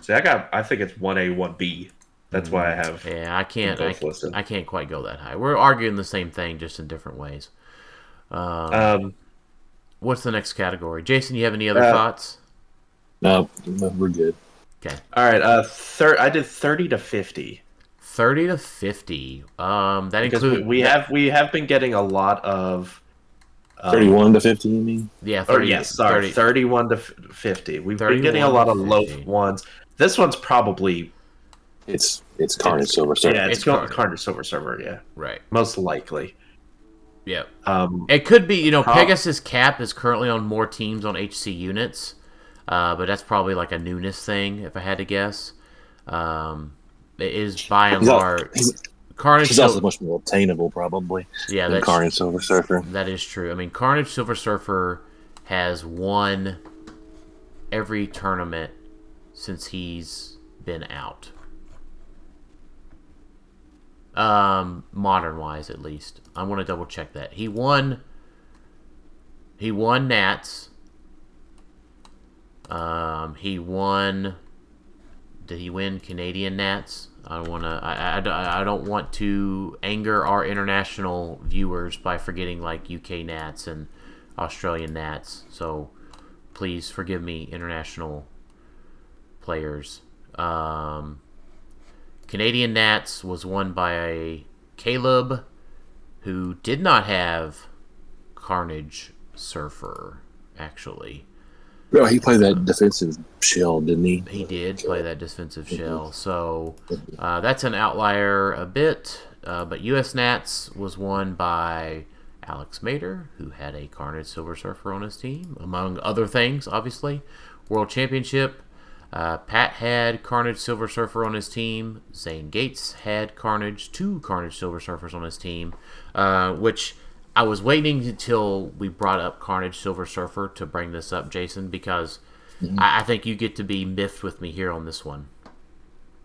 See, I got I think it's one A, one B. That's why I have.
Yeah, I can't. I. I can't quite go that high. We're arguing the same thing, just in different ways.
Um,
What's the next category, Jason? You have any other
Uh,
thoughts?
No, no, we're good.
Okay,
all right, uh, thir- I did thirty to fifty.
Thirty to fifty. Um, that
because
includes
we have we have been getting a lot of um,
Thirty-one to fifty. You mean?
yeah. 30,
Or yes, sorry,
30
31 to 50. We've been getting a lot of low ones. This one's probably
It's it's Carnage Silver Surfer.
yeah, it's,
It's Carnage.
Carnage Silver Surfer, yeah,
Right.
most likely.
Yeah.
Um,
It could be, you know,
Huh?
Pegasus Cap is currently on more teams on HC units, uh, but that's probably like a newness thing, if I had to guess. Um, it is by and large Carnage.
he's also
Sil-
much more obtainable, probably,
yeah,
than
that's
Carnage Silver Surfer.
that is true. I mean, Carnage Silver Surfer has won every tournament since he's been out. Um, modern wise, at least. I want to double check that he won. He won Nats. Um, he won. Did he win Canadian Nats? I don't want to. I, I, I don't want to anger our international viewers by forgetting like UK Nats and Australian Nats. So please forgive me, international players. Um, Canadian Nats was won by Caleb, who did not have Carnage Surfer. Actually,
Bro, he played that defensive shell, didn't he?
he did play that defensive shell, so uh, that's an outlier a bit. Uh, but US Nats was won by Alex Mater, who had a Carnage Silver Surfer on his team, among other things, obviously. World Championship, uh, Pat had Carnage Silver Surfer on his team. Zane Gates had Carnage, two Carnage Silver Surfers on his team, uh, which I was waiting until we brought up Carnage Silver Surfer to bring this up, Jason, because I, I think you get to be miffed with me here on this one.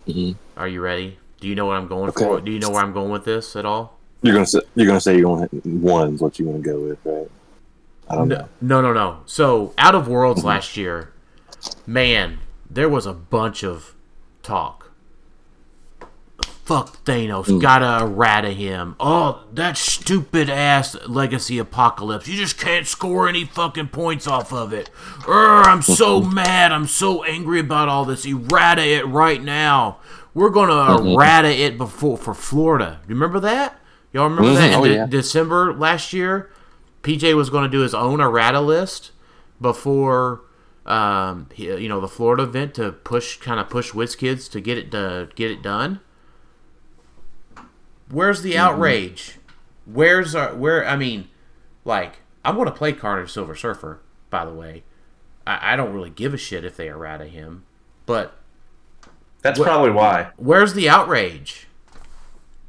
Mhm.
Are you ready? Do you know what I'm going
Okay.
for? Do you know where I'm going with this at all?
You're gonna say you're gonna say you're going one's what you want to go with, right? I don't know.
No, no, no. So, out of Worlds last year, man, there was a bunch of talk. Fuck Thanos, gotta errata him. Oh, that stupid ass Legacy Apocalypse. You just can't score any fucking points off of it. Urgh, I'm so mad. I'm so angry about all this. Errata it right now. We're gonna errata it before for Florida. You remember that? Y'all remember
Mhm.
that in
Oh,
de-
yeah.
December last year? PJ was going to do his own errata list before, um, he, you know, the Florida event to push, kind of push WizKids to get it to get it done. Where's the mm-hmm. outrage? Where's our where? I mean, like, I'm going to play Carnage Silver Surfer. By the way, I, I don't really give a shit if they are out of him, but
that's
What-
probably why.
where's the outrage?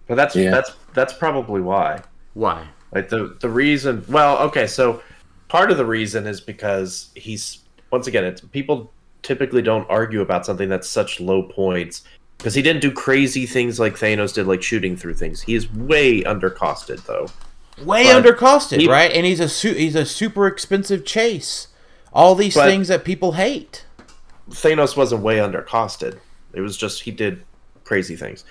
But that's
Yeah.
that's that's probably why.
Why?
Like the the reason. Well, okay, so part of the reason is because he's once again, it's people typically don't argue about something that's such low points because he didn't do crazy things like Thanos did, like shooting through things. He is way undercosted though.
way
But
undercosted,
he-
right? And he's a su- he's a super expensive chase. All these things that people hate.
Thanos wasn't way undercosted. It was just he did crazy things.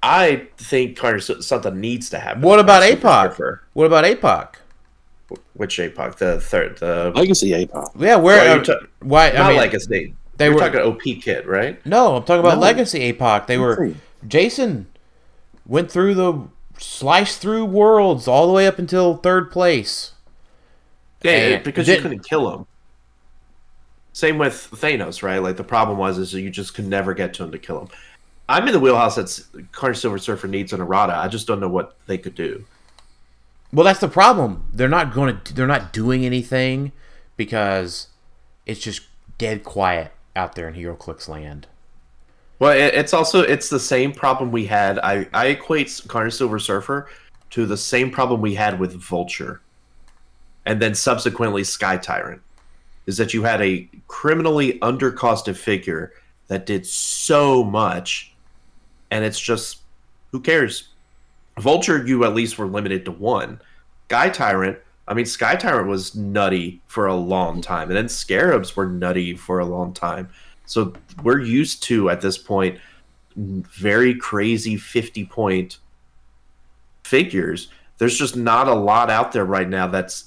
I think Carter something needs to happen.
What about
Super
APOC?
Surfer.
What about APOC?
Which APOC? The third. The
Legacy APOC.
Yeah, where?
Well,
uh,
you're ta-
why? I
not
mean,
Legacy.
They
You're
were-
talking OP kit, right?
no, I'm talking about
No.
Legacy APOC. They were. Jason went through the sliced through worlds all the way up until third place.
Yeah,
And
because you couldn't kill him. Same with Thanos, right? Like the problem was is you just could never get to him to kill him. I'm in the wheelhouse that's Carnage Silver Surfer needs an errata. I just don't know what they could do.
Well, that's the problem. They're not going to. They're not doing anything because it's just dead quiet out there in HeroClix land.
Well, it's also it's the same problem we had. I I equate Carnage Silver Surfer to the same problem we had with Vulture, and then subsequently Sky Tyrant, is that you had a criminally undercosted figure that did so much, and it's just who cares? Vulture, you at least were limited to one. Sky Tyrant, I mean, Sky Tyrant was nutty for a long time, and then Scarabs were nutty for a long time. So we're used to at this point very crazy 50 point figures. There's just not a lot out there right now that's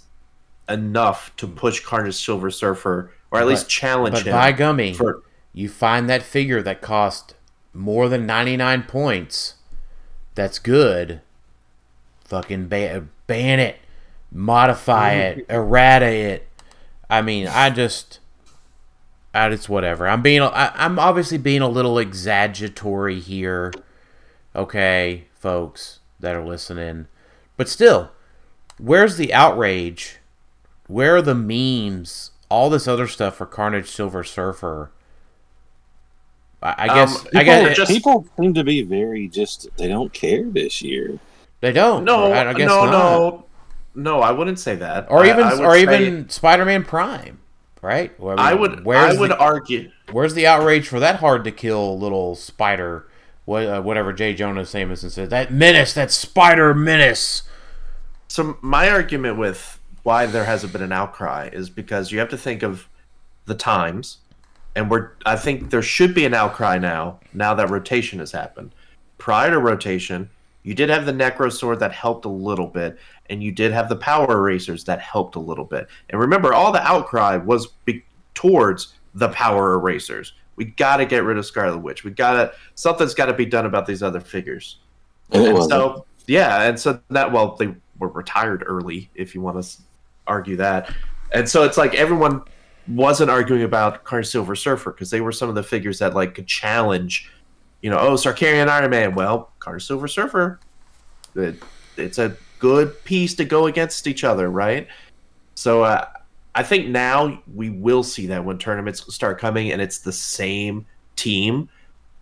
enough to push Carnage Silver Surfer or at least
But-
challenge
But
him.
by gummy,
for
you find that figure that cost more than 99 points that's good, fucking ban, ban it, modify mm-hmm. it, errata it. I mean, I just, I just whatever. I'm being, I, I'm obviously being a little exaggeratory here. Okay, folks that are listening, but still, where's the outrage? Where are the memes? All this other stuff for Carnage Silver Surfer. I, I um, guess.
People,
I guess
just-
people seem to be very just. They don't care this year.
they don't.
No,
I, I guess
no,
not.
no, no. I wouldn't say that.
Or even,
I would
or even Spider-Man Prime, right? Well,
I would.
Where's
I would
the,
argue.
where's the outrage for that hard to kill little spider? What, uh, whatever Jay Jonah Samuelson said. That menace, that spider menace.
So my argument with why there hasn't been an outcry is because you have to think of the times, and we're. I think there should be an outcry now. Now that rotation has happened. Prior to rotation, you did have the Necro Sword that helped a little bit, and you did have the Power Erasers that helped a little bit. And remember, all the outcry was be- towards the Power Erasers. We got to get rid of Scarlet Witch. We got to something's got to be done about these other figures.
And
And so yeah, and so that well they were retired early, if you want to argue that. And so it's like everyone wasn't arguing about Carnage Silver Surfer because they were some of the figures that like could challenge, you know, oh Sakaarian Iron Man. Well, Carnage Silver Surfer, it, it's a good piece to go against each other, right? So uh, I think now we will see that when tournaments start coming and it's the same team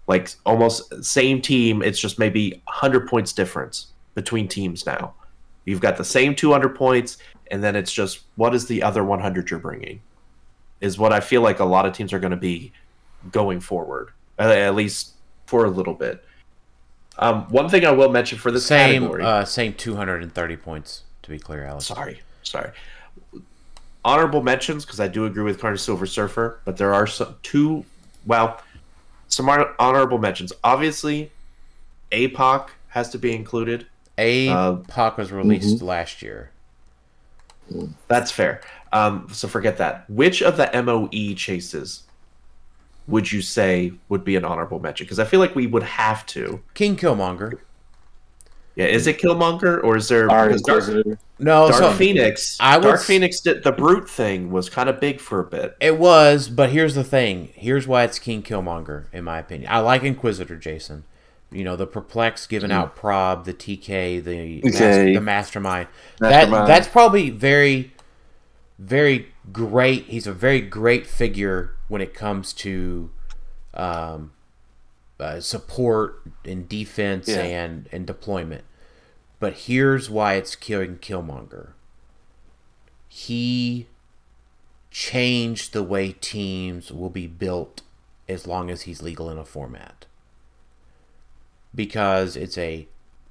like almost same team. It's just maybe 100 points difference between teams now. You've got the same 200 points, and then it's just what is the other 100 you're bringing? Is what I feel like a lot of teams are going to be going forward, at least for a little bit. Um, one thing I will mention for this
Same,
category.
uh, same 230 points to be clear, Alex.
sorry, sorry. Honorable mentions because I do agree with Carnage Silver Surfer, but there are some two. Well, some hon- mentions. Obviously, APOC has to be included.
A
Uh,
was released last year.
That's fair. Um, so forget that. Which of the MOE chases would you say would be an honorable mention? Because I feel like we would have to.
King Killmonger.
Yeah, is it Killmonger or is there?
Our
because Dark,
No,
Dark
so
Phoenix.
I would
Dark Phoenix did the brute thing was kind of big for a bit.
it was, but here's the thing. Here's why it's King Killmonger, in my opinion. I like Inquisitor Jason. You know, the perplex giving out mm. prob, the TK, the mas-
Okay.
the mastermind.
Mastermind.
That that's probably very, very great. He's a very great figure when it comes to um, uh, support and defense
Yeah.
and and deployment. But here's why it's killing Killmonger. He changed the way teams will be built as long as he's legal in a format. Because it's a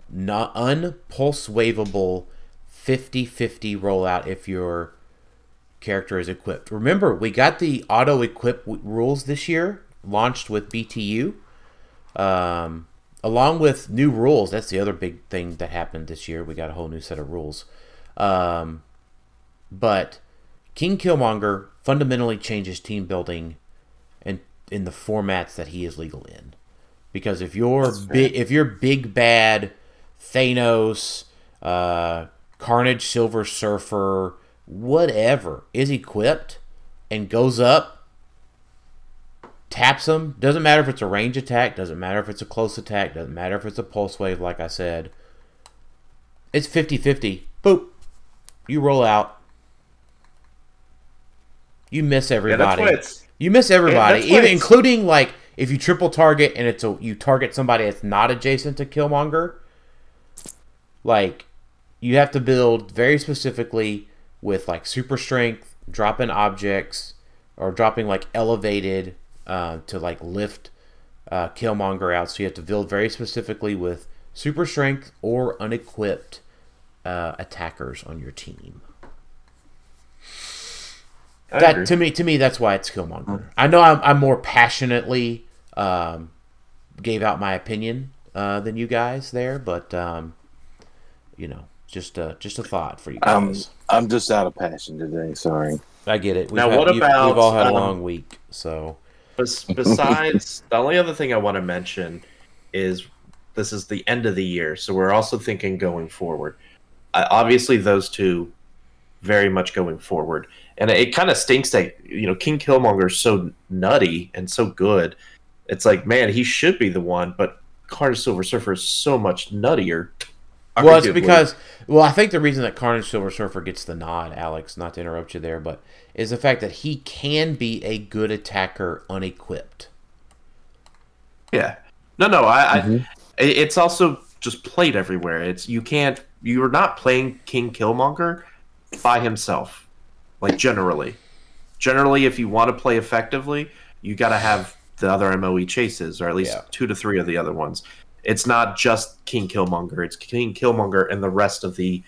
not unpulse waveable 50-50 rollout if your character is equipped. Remember, we got the auto equip w- rules this year, launched with BTU. Um, along with new rules, that's the other big thing that happened this year. We got a whole new set of rules. Um, but King Killmonger fundamentally changes team building and in the formats that he is legal in. Because if you're big, if you're big bad Thanos, uh, Carnage, Silver Surfer, whatever is equipped and goes up, taps them. Doesn't matter if it's a range attack. Doesn't matter if it's a close attack. Doesn't matter if it's a pulse wave. Like I said, it's 50-50. Boop. You roll out. You miss
Yeah,
everybody.
that's it's
You miss everybody,
that's
even including like if you triple target and it's a you target somebody that's not adjacent to Killmonger. Like you have to build very specifically with like super strength, dropping objects or dropping like elevated uh, to like lift uh, Killmonger out. So you have to build very specifically with super strength or unequipped uh, attackers on your team
I
that
agree.
to me to me that's why it's Killmonger. I know I'm, I'm more passionately um, gave out my opinion uh, than you guys there, but um, you know, just a just a thought for you
Um,
guys.
I'm just out of passion today. Sorry.
I get it. We've
Now,
had-
what
you've-
about,
we've all had a
um,
long week, so [laughs]
besides, the only other thing I want to mention is this is the end of the year, so we're also thinking going forward. Uh, obviously, those two very much going forward, and it kind of stinks that you know King Killmonger is so nutty and so good. It's like, man, he should be the one, but Carnage Silver Surfer is so much nuttier. [laughs]
Well, it's because well, I think the reason that Carnage Silver Surfer gets the nod, Alex, not to interrupt you there, but is the fact that he can be a good attacker unequipped.
Yeah. No, no. I, mm-hmm. I it's also just played everywhere. It's you can't. You're not playing King Killmonger by himself. Like generally, generally, if you want to play effectively, you got to have the other MOE chases, or at least yeah. two to three of the other ones. It's not just King Killmonger; it's King Killmonger and the rest of the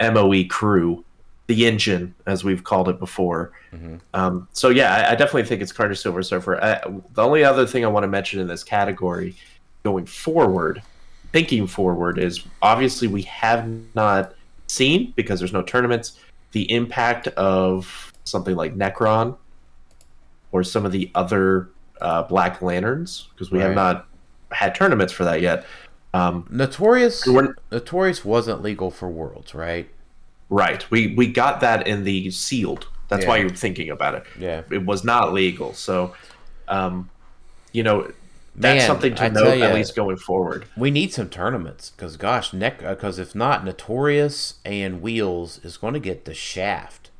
MOE crew, the engine, as we've called it before. Mm-hmm. Um, so yeah, I, I, definitely think it's Carnage Silver Surfer. I, the only other thing I want to mention in this category, going forward, thinking forward, is obviously we have not seen because there's no tournaments the impact of something like Nekron or some of the other uh, Black Lanterns because we right. have not had tournaments for that yet.
Um, Notorious Notorious wasn't legal for Worlds, right?
Right. We we got that in the sealed. That's yeah. why you're thinking about it.
Yeah.
It was not legal. So, um, you know, that's Man, something to I note at least going forward.
We need some tournaments because, gosh, neck because if not, Notorious and Wheels is going to get the shaft,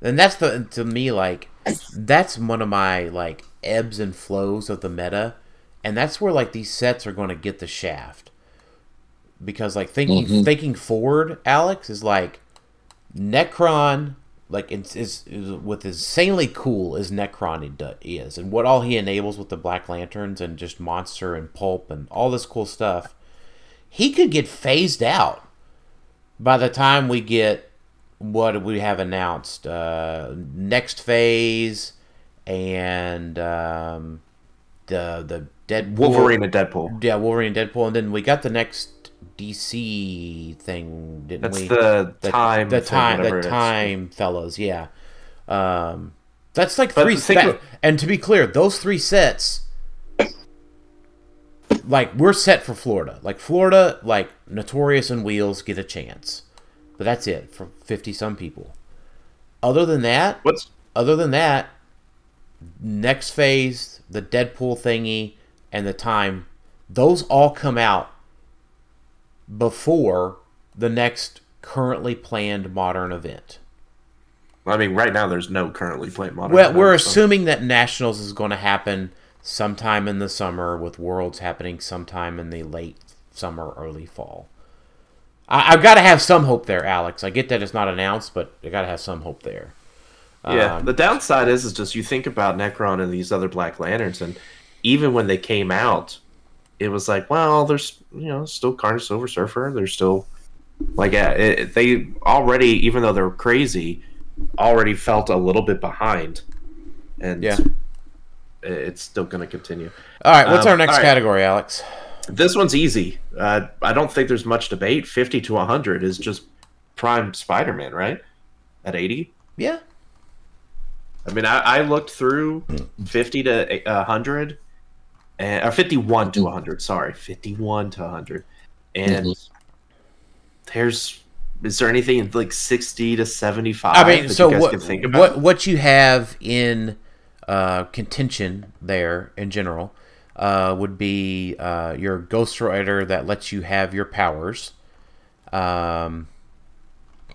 and that's the to me like that's one of my like ebbs and flows of the meta, and that's where like these sets are going to get the shaft because like thinking mm-hmm. thinking forward, Alex is like Nekron, like it's, it's, it's with insanely cool as Nekron is, and what all he enables with the Black Lanterns and just Monster and Pulp and all this cool stuff, he could get phased out by the time we get what we have announced uh, next phase and um, the the Deadpool
Wolverine and Deadpool.
Yeah, Wolverine and Deadpool, and then we got the next DC thing, didn't
that's
we?
the, the time,
the time, the time, fellows. Yeah, um, that's like three. That, and to be clear, those three sets, like we're set for Florida. Like Florida, like Notorious and Wheels get a chance, but that's it for fifty some people. Other than that,
what's
other than that, next phase, the Deadpool thingy, and the time, those all come out before the next currently planned modern event.
I mean, right now there's no currently planned modern.
Well, event, we're so. assuming that nationals is going to happen sometime in the summer, with worlds happening sometime in the late summer, early fall. I, have got to have some hope there, Alex. I get that it's not announced, but I got to have some hope there.
Yeah, um, the downside is is just you think about Nekron and these other Black Lanterns, and even when they came out, it was like, well, there's you know still Carnage Silver Surfer. There's still like it, they already, even though they're crazy, already felt a little bit behind, and
yeah,
it's still going to continue.
All right, what's um, our next category, Alex?
This one's easy. Uh, I don't think there's much debate. Fifty to hundred is just prime Spider-Man, right? At eighty.
Yeah.
I mean, I, I looked through fifty to hundred and, or 51 to 100 sorry 51 to 100 and mm-hmm. there's is there anything like 60 to 75
i mean so what, what what you have in uh, contention there in general uh, would be uh, your ghost rider that lets you have your powers um,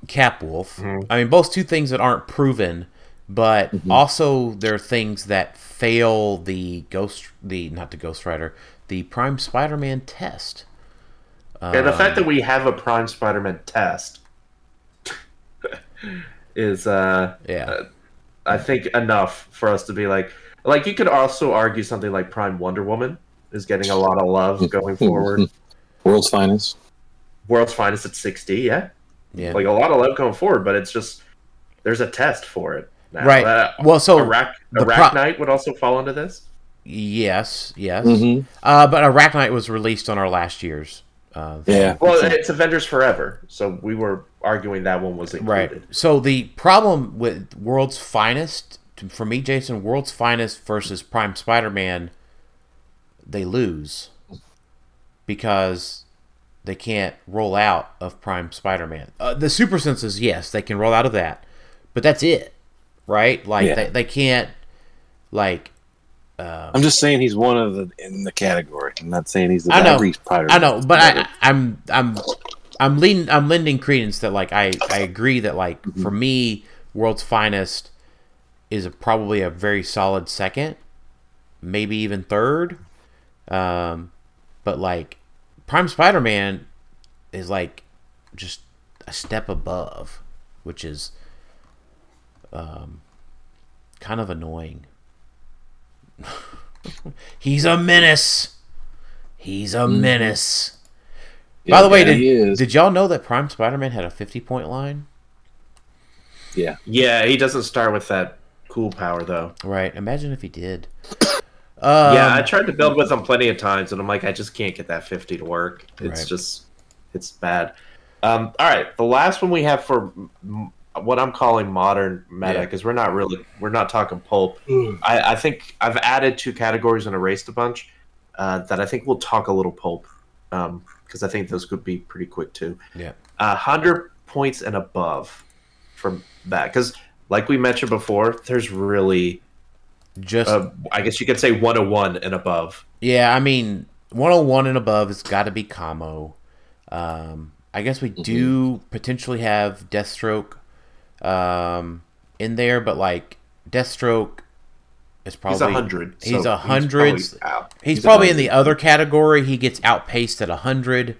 capwolf mm-hmm. i mean both two things that aren't proven but mm-hmm. also there are things that fail the ghost the not the ghost rider the prime spider-man test.
Yeah the um, fact that we have a prime spider-man test [laughs] is uh
yeah. uh,
i think enough for us to be like like you could also argue something like prime wonder woman is getting a lot of love going [laughs] forward.
World's finest.
World's finest at 60 yeah.
Yeah.
Like a lot of love going forward but it's just there's a test for it
now. Right. Uh, well, so
Iraq, Iraq pro- would also fall into this.
Yes, yes. Mm-hmm. Uh, but Arachknight was released on our last year's.
Uh, yeah.
Well, it's Avengers Forever, so we were arguing that one was included.
Right. So the problem with World's Finest, for me, Jason, World's Finest versus Prime Spider-Man, they lose. because they can't roll out of Prime Spider-Man. Uh, the super senses, yes, they can roll out of that, but that's it, right? Like
Yeah.
they, they can't like
I'm just saying he's one of the in the category. I'm not saying he's the
I know. I know, but I, I'm I'm I'm leaning I'm lending credence that like I I agree that like for me, World's Finest is a, probably a very solid second, maybe even third. Um, but like Prime Spider-Man is like just a step above, which is um kind of annoying. [laughs] He's a menace. He's a menace. By the way, did, did y'all know that Prime Spider-Man had a 50 point line?
yeah,
Yeah, he doesn't start with that cool power though.
Right. Imagine if he did. [coughs] Um,
yeah, I tried to build with him plenty of times, and I'm like, I just can't get that 50 to work. It's
Right.
just, it's bad. Um, all right, the last one we have for m- what I'm calling modern meta,
Yeah.
because we're not really, we're not talking pulp. I, I think I've added two categories and erased a bunch uh, that I think we'll talk a little pulp, because I think those could be pretty quick too.
Yeah.
Uh, 100 points and above from that, because like we mentioned before, there's really,
Just
uh, I guess you could say 101 and above.
yeah. I mean, 101 and above has got to be Camo. Um, I guess we do potentially have Deathstroke um, in there, but like Deathstroke is probably
He's a hundred.
He's
so
a hundred.
He's probably out.
He's,
He's a
probably in the other category. He gets outpaced at a 100,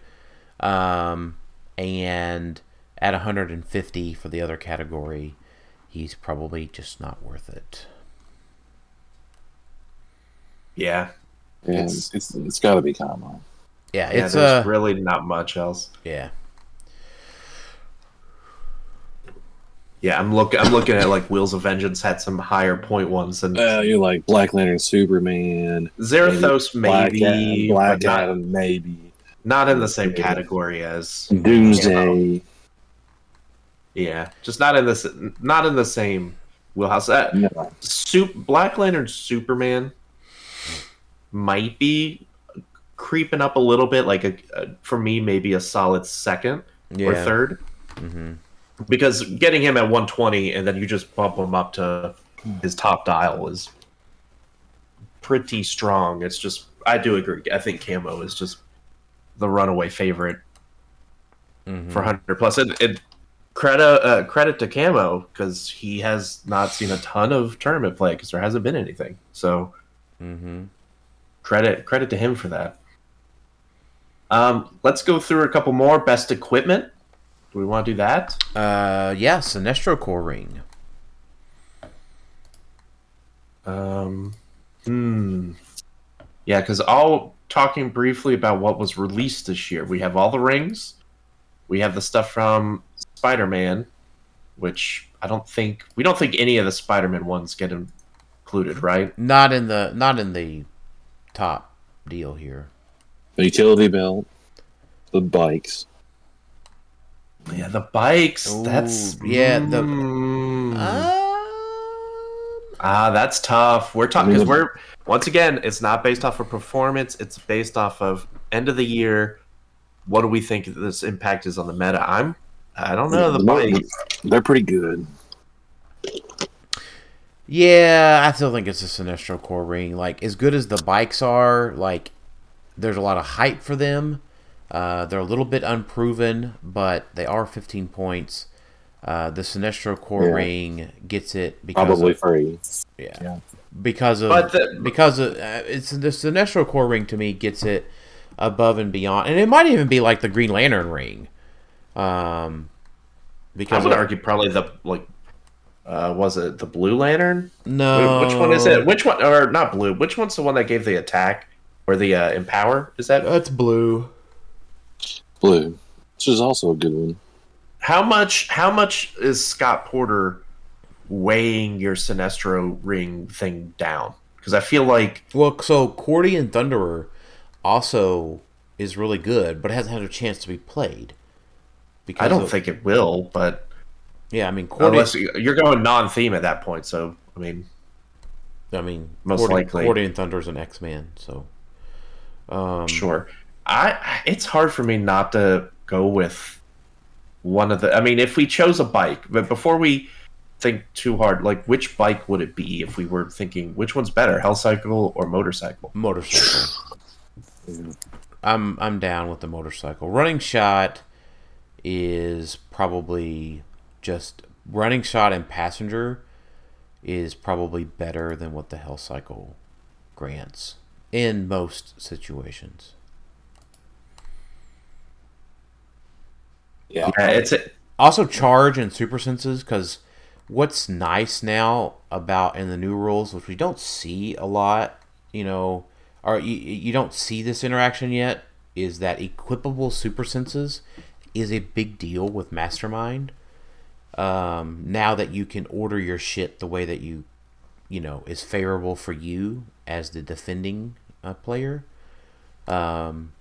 um, and at 150 for the other category, he's probably just not worth it.
Yeah,
yeah
It's-
it's it's, it's got to be common.
Yeah,
yeah.
it's
there's
uh,
really not much else.
yeah,
Yeah, I'm looking. I'm looking at like Wheels of Vengeance had some higher point ones, and
Uh, you're like Black Lantern, Superman,
Zarathos
Black
maybe,
Adam, Black
but not,
Adam, maybe
not in the same
Maybe.
category as
Doomsday.
yeah, just not in this, not in the same wheelhouse. That
No.
Sup- Black Lantern Superman might be creeping up a little bit. Like a, a for me, maybe a solid second
yeah.
or 3rd
hmm
because getting him at 120 and then you just bump him up to his top dial is pretty strong. It's just I do agree. I think Camo is just the runaway favorite
hmm
for 100 plus. And, and credit uh, credit to Camo because he has not seen a ton of tournament play because there hasn't been anything. So
hmm
credit credit to him for that. Um, let's go through a couple more best equipment. Do we want to do that?
Uh, yeah, Sinestro Corps Ring.
Um, hmm. Yeah, because all talking briefly about what was released this year. We have all the rings. We have the stuff from Spider-Man, which I don't think we don't think any of the Spider-Man ones get included, right?
Not in the not in the top deal here.
The utility belt, the bikes.
Yeah, the bikes.
Ooh,
that's
yeah, the-
Mm.
Um,
Ah, that's tough. We're talking because we're once again, it's not based off of performance. It's based off of end of the year. What do we think this impact is on the meta? I'm, I don't know. The bike.
They're pretty good.
Yeah, I still think it's a Sinestro Corps Ring. Like as good as the bikes are, like there's a lot of hype for them. Uh, they're a little bit unproven, but they are 15 points. Uh, the Sinestro Corps
Yeah.
Ring gets it because
Probably
of,
free.
yeah.
yeah.
because of
But the-
because of uh, it's the Sinestro Corps Ring to me gets it above and beyond, and it might even be like the Green Lantern Ring. Um,
I would
of-
argue probably the like. Uh, was it the Blue Lantern?
no,
Which one is it? Which one, or not blue? Which one's the one that gave the attack or the uh, empower? Is that
That's blue.
Blue. Which is also a good one.
how much? How much is Scott Porter weighing your Sinestro ring thing down? Because I feel like
Well, so Cordy and Thunderer also is really good, but it hasn't had a chance to be played. Because
I don't
of-
think it will, but
Yeah, I mean Cordy.
unless you- you're going non-theme at that point, so I mean,
I mean,
Most
Cordy,
likely.
Cordy and Thunder's an X Man, so um,
sure. I it's hard for me not to go with one of the. I mean, if we chose a bike, but before we think too hard, like which bike would it be if we were thinking which one's better, hell cycle or motorcycle?
Motorcycle. I'm I'm down with the motorcycle. Running shot is probably just running shot and passenger is probably better than what the hell cycle grants in most situations.
Yeah, yeah it's a-
also charge and super senses because what's nice now about in the new rules, which we don't see a lot, you know, or you, you don't see this interaction yet, is that equipable super senses is a big deal with Mastermind. Um, now that you can order your shit the way that you, you know, is favorable for you as the defending uh, player. Um,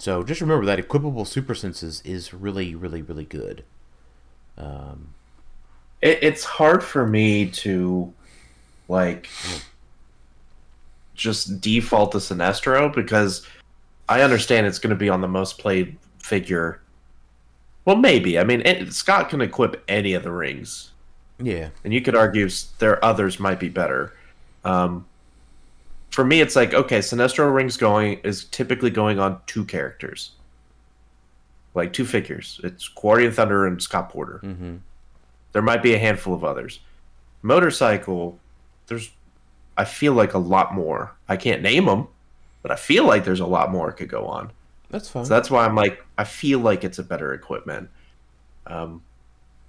so just remember that equipable super senses is really, really, really good. Um,
it, it's hard for me to like just default to Sinestro because I understand it's going to be on the most played figure. Well, maybe. I mean, it, Scott can equip any of the rings.
Yeah,
and you could argue there others might be better. Um, for me, it's like okay, Sinestro rings going is typically going on two characters, like two figures. It's Guardian Thunder and Scott Porter.
Mm-hmm.
There might be a handful of others. Motorcycle, there's, I feel like a lot more. I can't name them, but I feel like there's a lot more could go on.
That's fine.
So that's why I'm like, I feel like it's a better equipment. Um,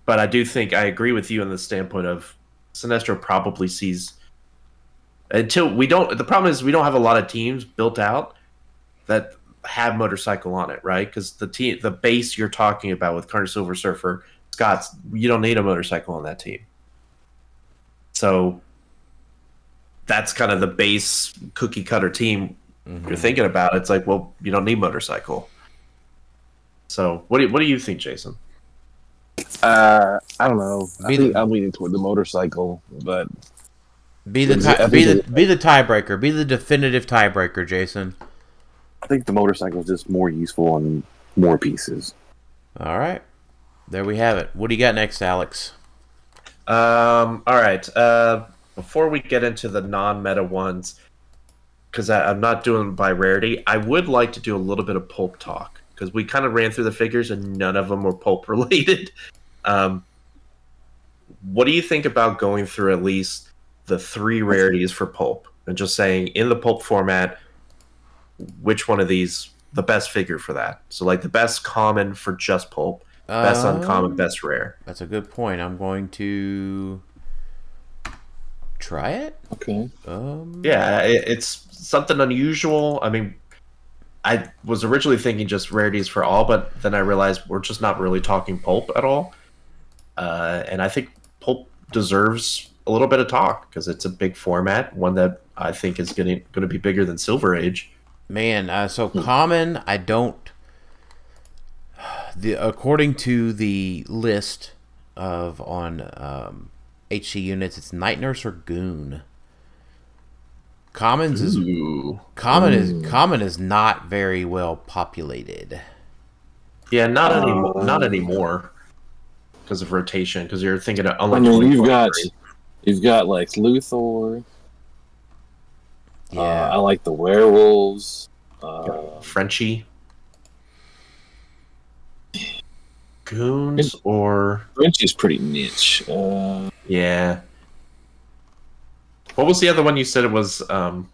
but I do think I agree with you on the standpoint of Sinestro probably sees until we don't. The problem is we don't have a lot of teams built out that have motorcycle on it, right? Because the team, the base you're talking about with Carnage Silver Surfer, Scott's, you don't need a motorcycle on that team. So that's kind of the base cookie cutter team mm-hmm. you're thinking about. It's like, well, you don't need motorcycle. So what do you, what do you think, Jason?
Uh, I don't know. I think I'm leaning toward the motorcycle, but
be the tie, be the be the tiebreaker. Be the definitive tiebreaker, Jason.
I think the motorcycle is just more useful on more pieces.
All right, there we have it. What do you got next, Alex?
Um. All right. Uh, before we get into the non-meta ones, because I'm not doing by rarity, I would like to do a little bit of pulp talk because we kind of ran through the figures and none of them were pulp [laughs] related. Um, what do you think about going through at least the three rarities for pulp and just saying in the pulp format, which one of these the best figure for that? So like the best common for just pulp, best um, uncommon, best rare.
That's a good point. I'm going to try it.
Okay.
Um,
yeah, it, it's something unusual. I mean, I was originally thinking just rarities for all, but then I realized we're just not really talking pulp at all. Uh, and I think pulp deserves a little bit of talk because it's a big format, one that I think is going to be bigger than Silver Age.
Man, uh, so common, I don't. The according to the list of on um, HC units, it's Night Nurse or Goon. Commons is Ooh. common Ooh. is common is not very well populated.
Yeah, not uh, anymore. Not anymore because of rotation. Because you're thinking of
I mean, you've got you've got like Luthor. Yeah, uh, I like the werewolves. Uh,
Frenchie. Goons or
Frenchie's pretty niche. Uh,
yeah. What was the other one you said it was um,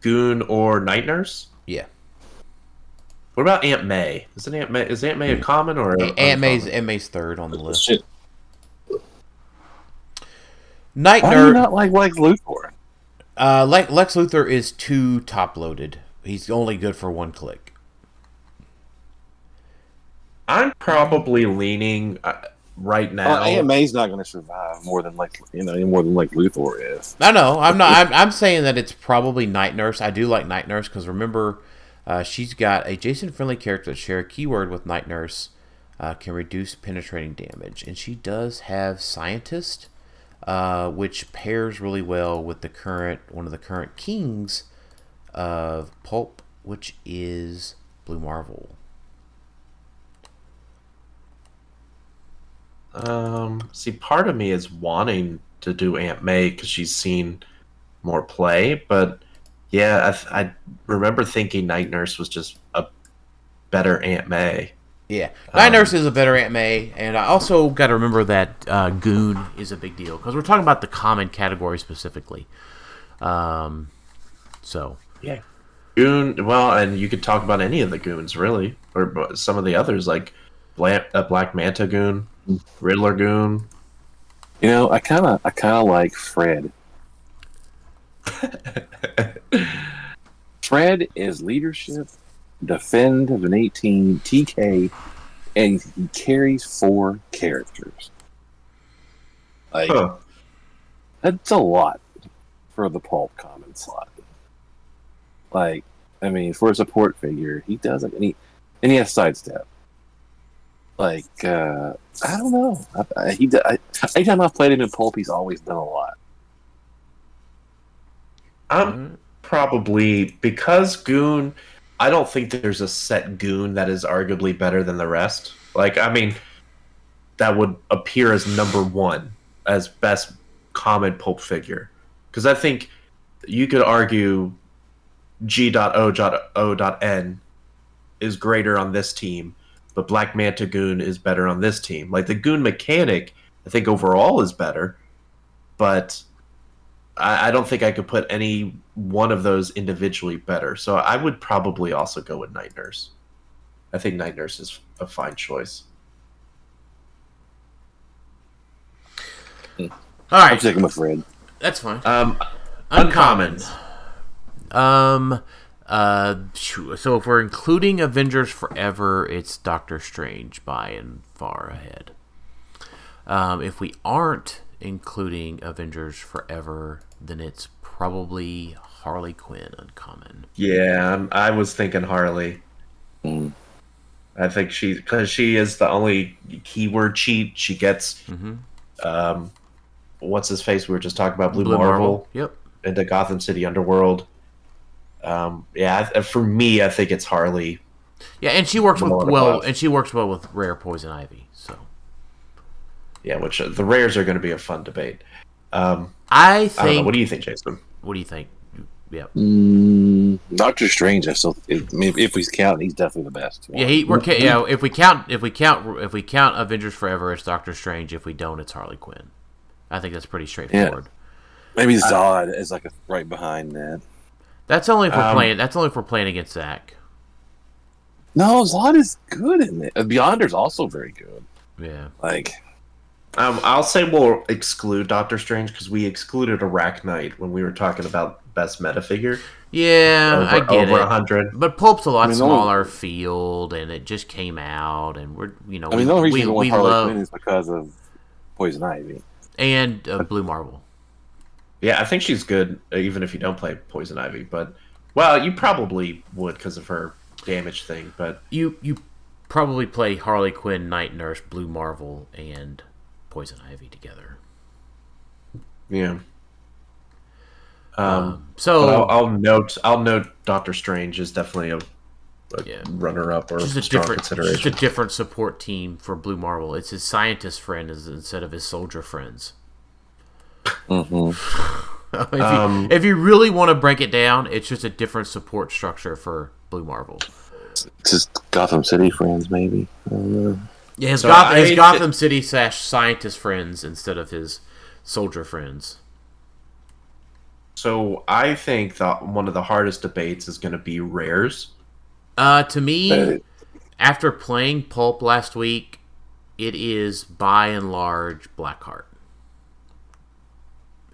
Goon or Night Nurse?
Yeah.
What about Aunt May? Is it Aunt May? Is Aunt May a common or a,
Aunt May's Aunt May's third on the list. Shit. Night Why Nurse.
not like Lex Luthor?
Uh, Lex, Lex Luthor is too top loaded. He's only good for one click.
I'm probably leaning. Uh, right now.
Well, Aunt May's not going to survive more than like you know more than like Luthor is.
I know. I'm not. I'm, I'm saying that it's probably Night Nurse. I do like Night Nurse because remember, uh, she's got a Jason friendly character that share a keyword with Night Nurse, uh, can reduce penetrating damage, and she does have Scientist, uh, which pairs really well with the current one of the current kings of Pulp, which is Blue Marvel?
Um, see, part of me is wanting to do Aunt May because she's seen more play, but yeah, I, I remember thinking Night Nurse was just a better Aunt May.
Yeah, Night Nurse is a better Aunt May, and I also got to remember that uh, Goon is a big deal because we're talking about the common category specifically. Um, so
Yeah. Goon, well, and you could talk about any of the goons, really, or some of the others, like Black, uh, Black Manta Goon, Riddler Goon.
You know, I kind of I kind of like Fred. [laughs] Fred is leadership, defend of an 18, TK, and he carries four characters. Like
Huh.
that's a lot for the pulp common slot. Like, I mean, for a support figure, he doesn't, and he and he has sidestep. Like, uh, I don't know. I, I, he, d- I, anytime I've played him in pulp, he's always done a lot.
I'm probably because Goon. I don't think there's a set Goon that is arguably better than the rest. Like, I mean, that would appear as number one as best common pulp figure. Because I think you could argue G.O.O.N is greater on this team, but Black Manta Goon is better on this team. Like the Goon mechanic, I think overall is better, but I, I don't think I could put any one of those individually better. So I would probably also go with Night Nurse. I think Night Nurse is a fine choice.
All right.
I'm
right,
sticking with Fred.
that's fine.
Um,
Uncommon. Um. Uh. So if we're including Avengers Forever, it's Doctor Strange by and far ahead. Um. If we aren't including Avengers Forever, then it's probably Harley Quinn uncommon.
Yeah, I'm, I was thinking Harley.
Mm.
I think she because she is the only keyword cheat she gets.
Mm-hmm.
Um, what's his face? We were just talking about Blue, Marvel,
Yep.
into Gotham City Underworld. Um, yeah, I- for me, I think it's Harley.
Yeah, and she works with well,
above.
and she works well with rare poison ivy. So
Yeah, which uh, the rares are going to be a fun debate. Um,
I
I don't know.
think.
What do you think, Jason?
what do you think? Yeah.
Mm, Doctor Strange, I still, if, if we count, he's definitely the best.
Yeah, he, we're ca- you know, if we count if we count if we count Avengers Forever, it's Doctor Strange. If we don't, it's Harley Quinn. I think that's pretty straightforward.
Maybe Zod is like a, right behind that.
That's only if we're
Um,
playing. That's only if we're playing against Zach.
No, Zod is good in it. Uh, Beyonder's also very good.
Yeah.
Like,
Um, I'll say we'll exclude Doctor Strange because we excluded Arachknight when we were talking about best meta figure.
Yeah,
over,
I get
over
it.
hundred.
But Pulp's a lot
I mean, the only-
smaller field, and it just came out, and we're you know
I mean, the only reason
we,
we, want Harley
love
Quinn is because of Poison Ivy.
and uh, Blue Marvel.
Yeah, I think she's good, uh, even if you don't play Poison Ivy. But well, you probably would because of her damage thing. But
You you probably play Harley Quinn, Night Nurse, Blue Marvel, and Poison Ivy together.
yeah. Um,
Um, so
I'll, I'll note. I'll note Doctor Strange is definitely a, a
Yeah.
runner-up or
just a different, just a different support team for Blue Marvel. It's his scientist friend instead of his soldier friends.
Mm-hmm. [laughs]
if, you,
Um,
if you really want to break it down, it's just a different support structure for Blue Marvel.
It's just Gotham City friends, maybe. I don't know.
Yeah, his,
So
Goth- his
thi-
Gotham City slash scientist friends instead of his soldier friends.
So I think that one of the hardest debates is going to be rares.
Uh, to me,
Uh,
after playing Pulp last week, it is by and large Blackheart.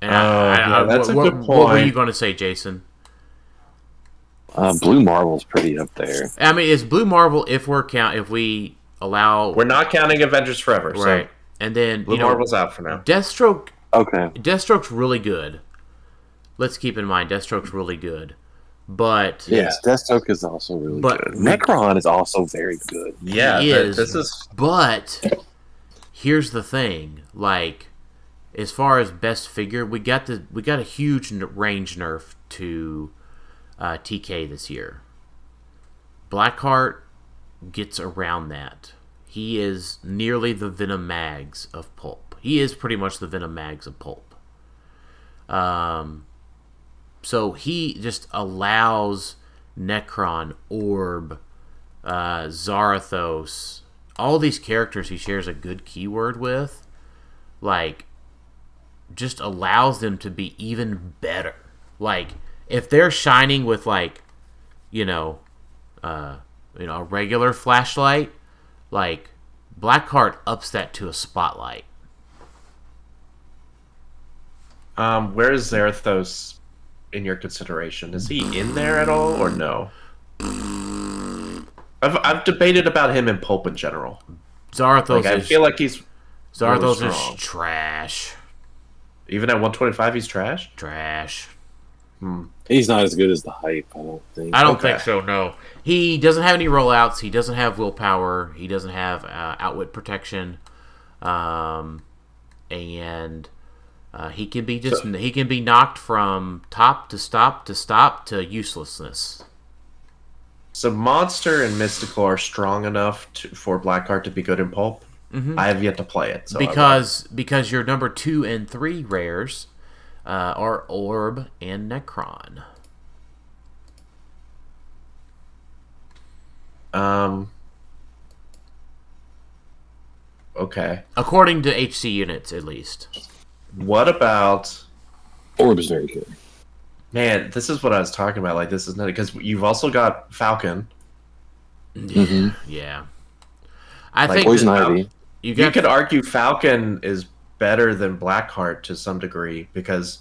And I-
Oh,
I-
yeah,
I-
that's a
what,
good
what were you going to say, Jason?
Uh, Blue Marvel's pretty up there.
I mean, is Blue Marvel if we're count if we allow
We're not counting Avengers Forever,
right,
so
and then
Blue
you know
Marvel's out for now.
Deathstroke.
Okay.
Deathstroke's really good. Let's keep in mind Deathstroke's really good, but
Yes, Deathstroke is also really
But-
good. Nekron is also very good.
Yeah,
He is.
this is
But here's the thing: like, as far as best figure, we got the we got a huge range nerf to uh, TK this year. Blackheart gets around that. He is nearly the Venom Mags of Pulp. He is pretty much the Venom Mags of Pulp. Um, so he just allows Nekron, Orb, uh, Zarathos, all these characters he shares a good keyword with, like, just allows them to be even better. Like, if they're shining with like, you know, uh, you know, a regular flashlight, like Blackheart ups that to a spotlight.
Um, where is Zarathos in your consideration? Is he in there at all or no? I've, I've debated about him in pulp in general.
Zarathos
Like, I
is
feel like he's
Zarathos
really
is trash,
even at 125 he's trash.
trash.
He's not as good as the hype. I don't think.
I don't
Okay.
think so. No, he doesn't have any rollouts. He doesn't have willpower. He doesn't have uh, outwit protection, um, and uh, he can be just he can be knocked from top to stop to stop to uselessness.
So monster and mystical are strong enough to, for Blackheart to be good in pulp. I have yet to play it, so
because because your number two and three rares uh, are Orb and Nekron.
um. Okay.
According to HC units, at least.
What about
Orb is very good.
man? This is what I was talking about. Like this is not because you've also got Falcon.
Yeah. I
Like
think
Poison Ivy.
you
You could argue Falcon is better than Blackheart to some degree because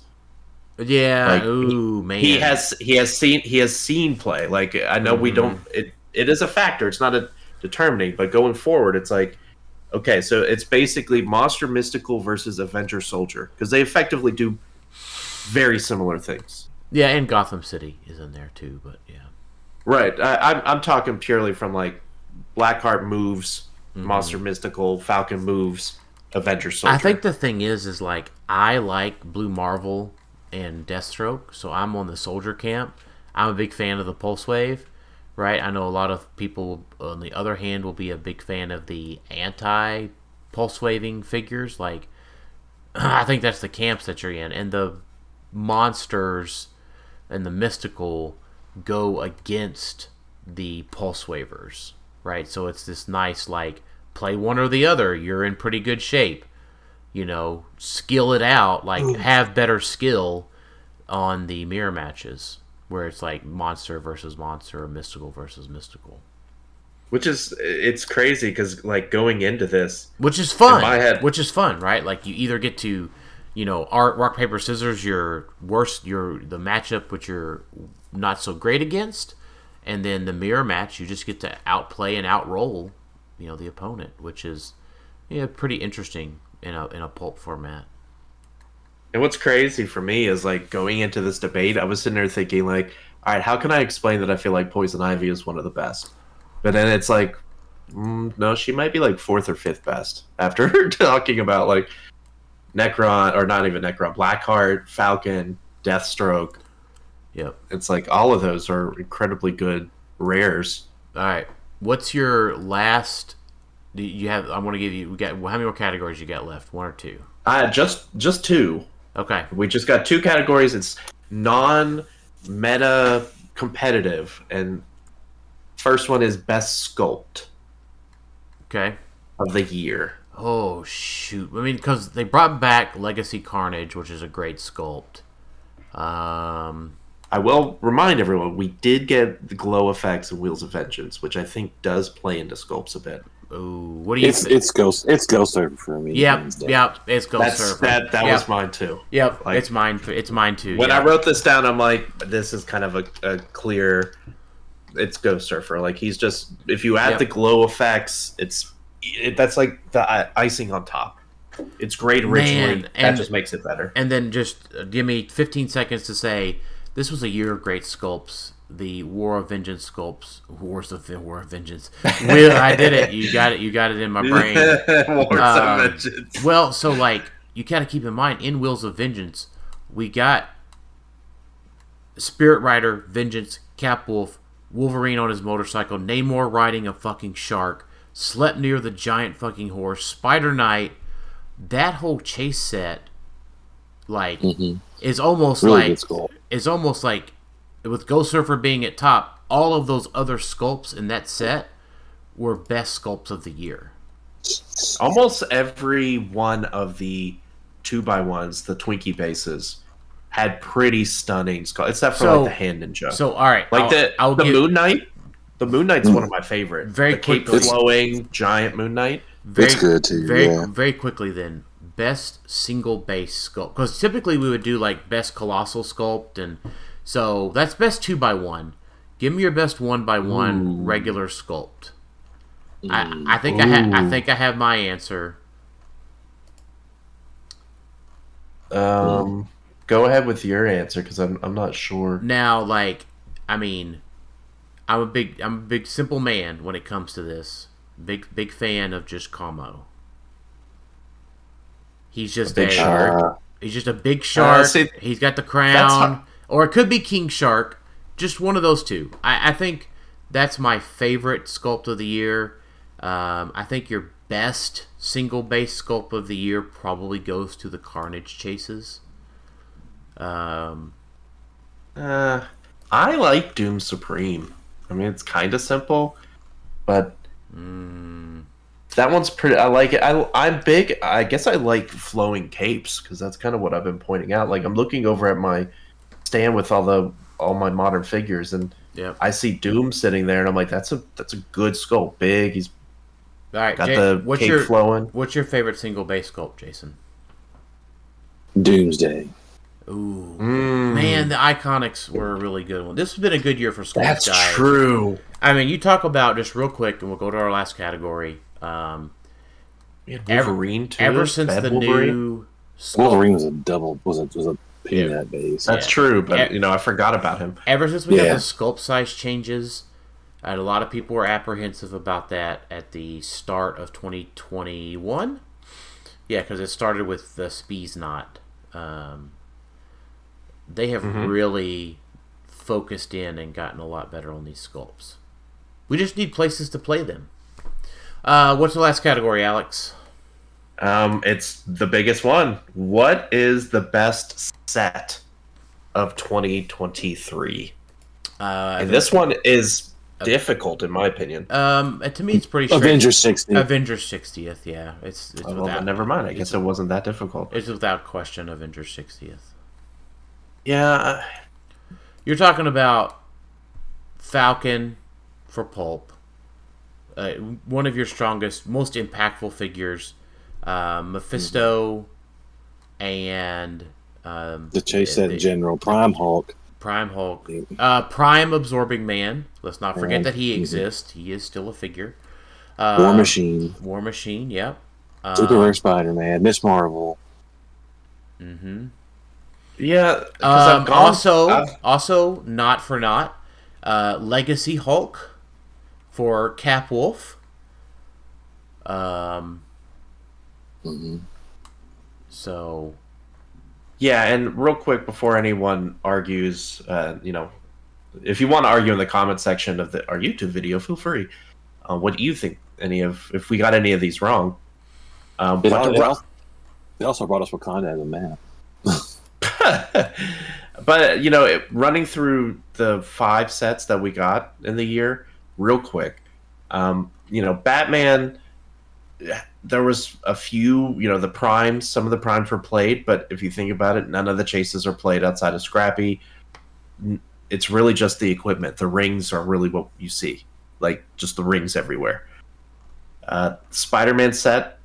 yeah.
like,
ooh man.
he has he has seen he has seen play. Like I know we mm-hmm. don't it it is a factor. It's not a determining, but going forward, it's like okay, so it's basically Monster Mystical versus Avenger Soldier because they effectively do very similar things.
yeah, and Gotham City is in there too. But yeah.
Right. I, I'm I'm talking purely from like Blackheart moves, mm-hmm. Monster Mystical, Falcon moves, Avenger Soldier.
I think the thing is, is like I like Blue Marvel and Deathstroke, so I'm on the soldier camp. I'm a big fan of the Pulse Wave, right? I know a lot of people, on the other hand, will be a big fan of the anti Pulse Waving figures. Like, [clears throat] I think that's the camps that you're in, and the monsters and the mystical go against the Pulse Wavers, right? So it's this nice like play one or the other. You're in pretty good shape you know, skill it out, like have better skill on the mirror matches where it's like monster versus monster or mystical versus mystical.
which is it's crazy because like going into this,
Which is fun.
my head-
Which is fun, right? Like you either get to, you know, art rock paper scissors your worst your the matchup which you're not so great against, and then the mirror match you just get to outplay and outroll, you know, the opponent, which is yeah, pretty interesting in a in a pulp format.
And what's crazy for me is like going into this debate, I was sitting there thinking like, all right, how can I explain that I feel like Poison Ivy is one of the best? But then it's like, mm, no, she might be like fourth or fifth best after [laughs] talking about like Nekron or not even Nekron, Blackheart, Falcon, Deathstroke.
Yep.
It's like all of those are incredibly good rares.
All right. What's your last? Do you have? I'm going to give you. We got how many more categories you got left? One or two?
Uh, just just two.
Okay.
We just got two categories. It's non meta competitive, and first one is best sculpt
Okay.
of the year.
Oh shoot! I mean, because they brought back Legacy Carnage, which is a great sculpt. Um.
I will remind everyone we did get the glow effects in Wheels of Vengeance, which I think does play into sculpts a bit.
Ooh, what do you?
It's
think?
it's Ghost it's Ghost Surfer for me.
Yep.
hands.
Yep. It's Ghost
That's
Surfer.
that. That
yep.
was mine too.
Yep.
like-
it's mine. It's mine too.
When
yeah.
I wrote this down, I'm like, this is kind of a, a clear. It's Ghost Surfer. Like he's just if you add
Yep.
the glow effects, it's it, that's like the i- icing on top. It's great originally.
Man,
that
and-
just makes it better.
and then just uh, give me 15 seconds to say this was a year of great sculpts. The War of Vengeance sculpts. Wars of the War of Vengeance. Will I did it? You got it. You got it in my [laughs] brain.
Wars
Um,
of Vengeance.
Well, so like you got to keep in mind in Wheels of Vengeance, we got Spirit Rider, Vengeance, Capwolf, Wolverine on his motorcycle, Namor riding a fucking shark, Sleipnir the giant fucking horse, Spider Knight. That whole chase set, like, is almost
Mm-hmm. Really
like
good sculpt.
is almost like with Ghost Surfer being at top. All of those other sculpts in that set were best sculpts of the year.
Almost every one of the two by ones, the Twinkie bases, had pretty stunning skull. Except for
So-
like the hand ninja.
So, all right,
like
I'll-
the
I'll
the
give-
Moon Knight. The Moon Knight's one of my favorite.
Very
the cape
quickly-
flowing giant Moon Knight.
very,
It's good, too,
Very,
yeah.
very quickly then, best single base sculpt because typically we would do like best colossal sculpt, and so that's best two by one. Give me your best one by one regular sculpt. I, I think I ha- I think I have my answer.
Um, go ahead with your answer because I'm I'm not sure.
Now, like, I mean, I'm a big I'm a big simple man when it comes to this. Big big fan of just Como. He's just a
big
a,
shark.
Uh,
He's just a big shark.
see,
He's got the crown, or it could be King Shark. Just one of those two. I, I think that's my favorite sculpt of the year. Um, I think your best single base sculpt of the year probably goes to the Carnage chases. Um,
Uh, I like Doom Supreme. I mean, it's kind of simple, but that one's pretty. I like it. I, I'm big. I guess I like flowing capes because that's kind of what I've been pointing out. Like I'm looking over at my stand with all the all my modern figures, and
yeah.
I see Doom sitting there, and I'm like, that's a that's a good sculpt. Big. He's
All right.
got
Jay,
the
what's
cape
your
flowing.
what's your favorite single base sculpt, Jason?
Doomsday.
Ooh,
Mm,
man, the Iconics were a really good one. This has been a good year for sculpt
that's
guys.
true.
I mean, you talk about just real quick, and we'll go to our last category. Um,
We had
Ever-
too.
ever since
Bad
the
Wolverine.
new sculpt,
Wolverine was a double was a was a peanut base.
That's
Yeah.
true, but
Yeah.
you know I forgot about him.
ever since we
Yeah.
got the sculpt size changes, and a lot of people were apprehensive about that at the start of 2021. Yeah, because it started with the Spees Knot. Um, they have really focused in and gotten a lot better on these sculpts. We just need places to play them. Uh, what's the last category, Alex?
Um, it's the biggest one. What is the best set of 2023?
Uh,
And this one is difficult, in my opinion.
um, to me, it's pretty straight.
Avengers sixty.
Avengers 60th, yeah. It's, it's
Oh,
without,
then never mind. I guess it wasn't that difficult.
It's without question Avengers 60th.
Yeah,
You're talking about Falcon for Pulp, uh, one of your strongest, most impactful figures, uh, Mephisto, and um,
the chase
the-
set in general. Prime Hulk.
Prime Hulk, uh, Prime Absorbing Man. Let's not forget
Right.
that he
Mhm.
exists. He is still a figure. Uh,
War Machine.
War Machine. Yep. Uh,
Super Rare Spider Man. Miss Marvel.
Mm hmm
Yeah.
Um,
gone-
also,
I've-
also not for not, uh, Legacy Hulk for Cap Wolf. Um,
hmm
so
yeah, and real quick before anyone argues, uh, you know, if you want to argue in the comment section of the our YouTube video, feel free. Uh, what do you think? Any of if we got any of these wrong? Um,
It,
what-
al- it
what-
al- they also brought us Wakanda as a map. [laughs]
but you know, it, running through the five sets that we got in the year, real quick. Um, you know, Batman. There was a few, you know, the primes. Some of the primes were played, but if you think about it, none of the chases are played outside of Scrappy. It's really just the equipment. The rings are really what you see, like just the rings everywhere. Uh, Spider-Man set,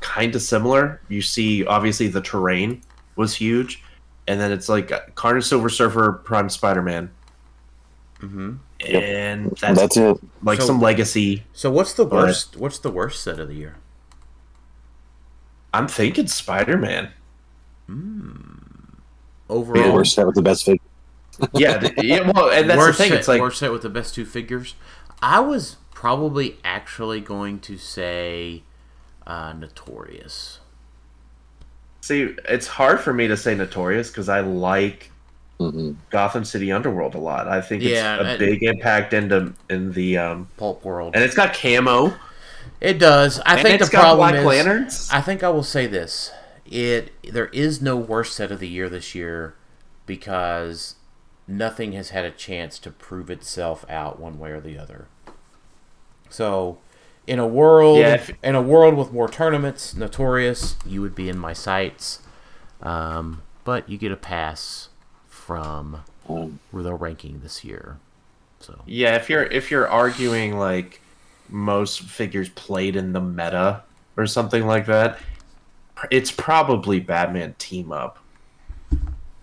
kind of similar. You see, obviously, the terrain was huge, and then it's like Carnage, Silver Surfer, Prime Spider-Man,
hmm
and that's,
That's it.
like
So-
some legacy.
So what's the
But-
worst? What's the worst set of the year?
I'm thinking Spider-Man.
Overall,
Yeah, we're set with the best figure.
Yeah, th- yeah. Well, and that's
worst
the thing.
Set,
It's like
worst set with the best two figures. I was probably actually going to say uh, Notorious.
See, it's hard for me to say Notorious because I like
Mhm.
Gotham City Underworld a lot. I think
Yeah,
it's a big impact into in the um,
Pulp World.
and it's got camo.
It does. I
and
think
it's
the problem is.
Lanterns.
I think I will say this: it there is no worst set of the year this year because nothing has had a chance to prove itself out one way or the other. So, in a world
Yeah, if-
in a world with more tournaments, notorious, you would be in my sights. Um, but you get a pass from the ranking this year. So
Yeah, if you're if you're arguing like most figures played in the meta or something like that, it's probably Batman team up.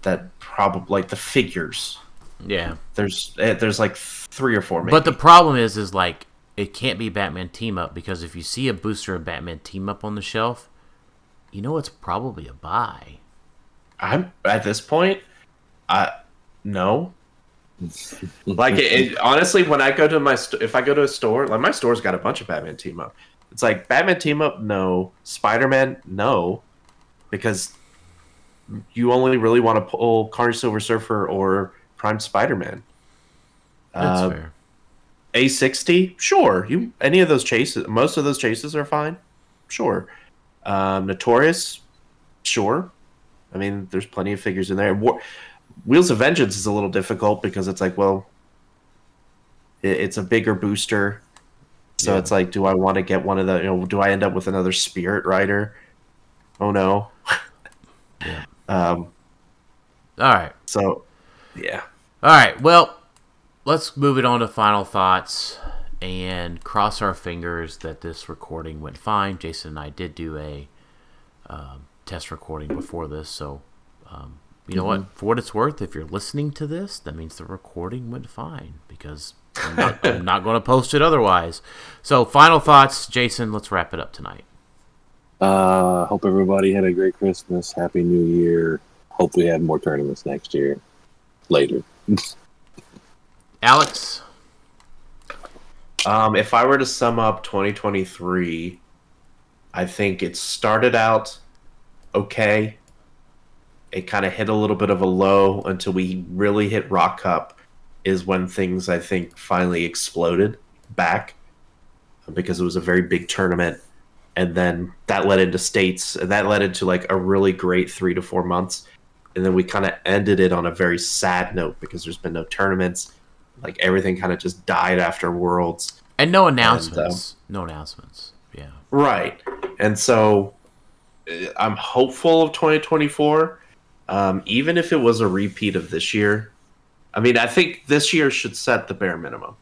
That probably like the figures.
yeah.
There's eh, there's like three or four. Maybe.
But the problem is, is like it can't be Batman team up because if you see a booster of Batman team up on the shelf, you know it's probably a buy.
I'm at this point, I no. like it, it- honestly, when I go to my st- if I go to a store, like my store's got a bunch of Batman team up. It's like Batman team up, no. Spider Man, no, because you only really want to pull Carnage Silver Surfer or Prime Spider Man.
That's
Uh,
fair.
A sixty, sure. You any of those chases, most of those chases are fine. Sure. Um, Notorious, sure. I mean, there's plenty of figures in there. War- Wheels of Vengeance is a little difficult because it's like, well, it, it's a bigger booster, so
Yeah.
it's like, do I want to get one of the? You know, do I end up with another Spirit Rider? Oh no. [laughs]
Yeah.
Um.
All right,
So, yeah.
all right. Well, let's move it on to final thoughts and cross our fingers that this recording went fine. Jason and I did do a um, test recording before this, so um, you know what? For what it's worth, if you're listening to this, that means the recording went fine because I'm not, [laughs] I'm not going to post it otherwise. So, final thoughts, Jason. Let's wrap it up tonight.
Uh, hope everybody had a great Christmas. Happy New Year. Hope we have more tournaments next year. Later. [laughs]
Alex,
Um, if I were to sum up 2023, I think it started out okay. It kind of hit a little bit of a low until we really hit Rock Cup, is when things I think finally exploded back because it was a very big tournament. And then that led into states, and that led into like a really great three to four months. And then we kind of ended it on a very sad note because there's been no tournaments. Like everything kind of just died after Worlds.
and no announcements. no announcements. Yeah.
Right. And so uh, I'm hopeful of 2024. Um, even if it was a repeat of this year, I mean, I think this year should set the bare minimum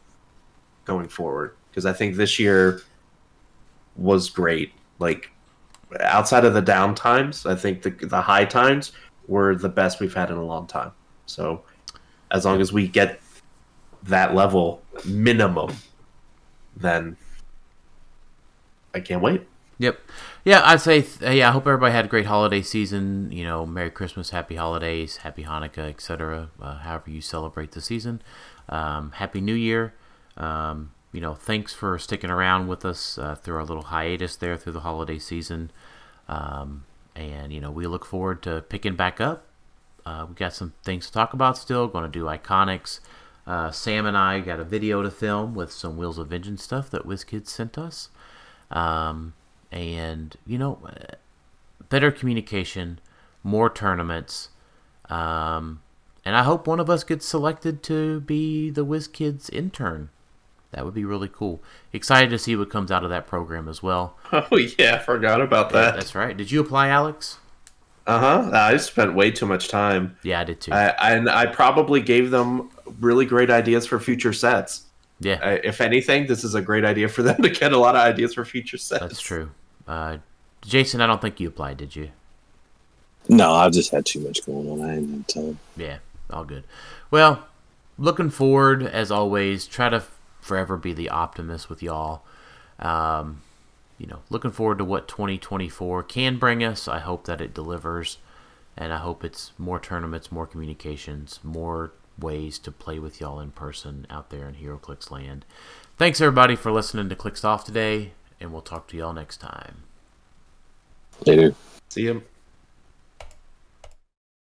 going forward because I think this year was great. Like outside of the down times, I think the the high times were the best we've had in a long time. So as long as we get that level minimum, then I can't wait.
Yep. Yeah, I'd say, yeah, I hope everybody had a great holiday season. You know, Merry Christmas, Happy Holidays, Happy Hanukkah, etc. Uh, however you celebrate the season. Um, Happy New Year. Um, you know, thanks for sticking around with us uh, through our little hiatus there through the holiday season. Um, and, you know, we look forward to picking back up. Uh, we got some things to talk about still. Going to do iconics. Uh, Sam and I got a video to film with some Wheels of Vengeance stuff that WizKids sent us. Um, and you know, uh, better communication, more tournaments, um, and I hope one of us gets selected to be the WizKids intern. That would be really cool. Excited to see what comes out of that program as well. [laughs]
Oh yeah, forgot about that.
That's right. Did you apply, Alex?
Uh huh. I spent way too much time.
Yeah, I did too.
I, and I probably gave them really great ideas for future sets.
yeah,
I, if anything, this is a great idea for them [laughs] to get a lot of ideas for future sets.
that's true. Uh, Jason, I don't think you applied, did you?
No, I've just had too much going on. I ain't had time.
Yeah, all good. Well, looking forward as always. Try to forever be the optimist with y'all. Um, you know, looking forward to what 2024 can bring us. I hope that it delivers, and I hope it's more tournaments, more communications, more ways to play with y'all in person out there in HeroClix land. Thanks everybody for listening to Clixed Off today, and we'll talk to y'all next time.
Later.
See you.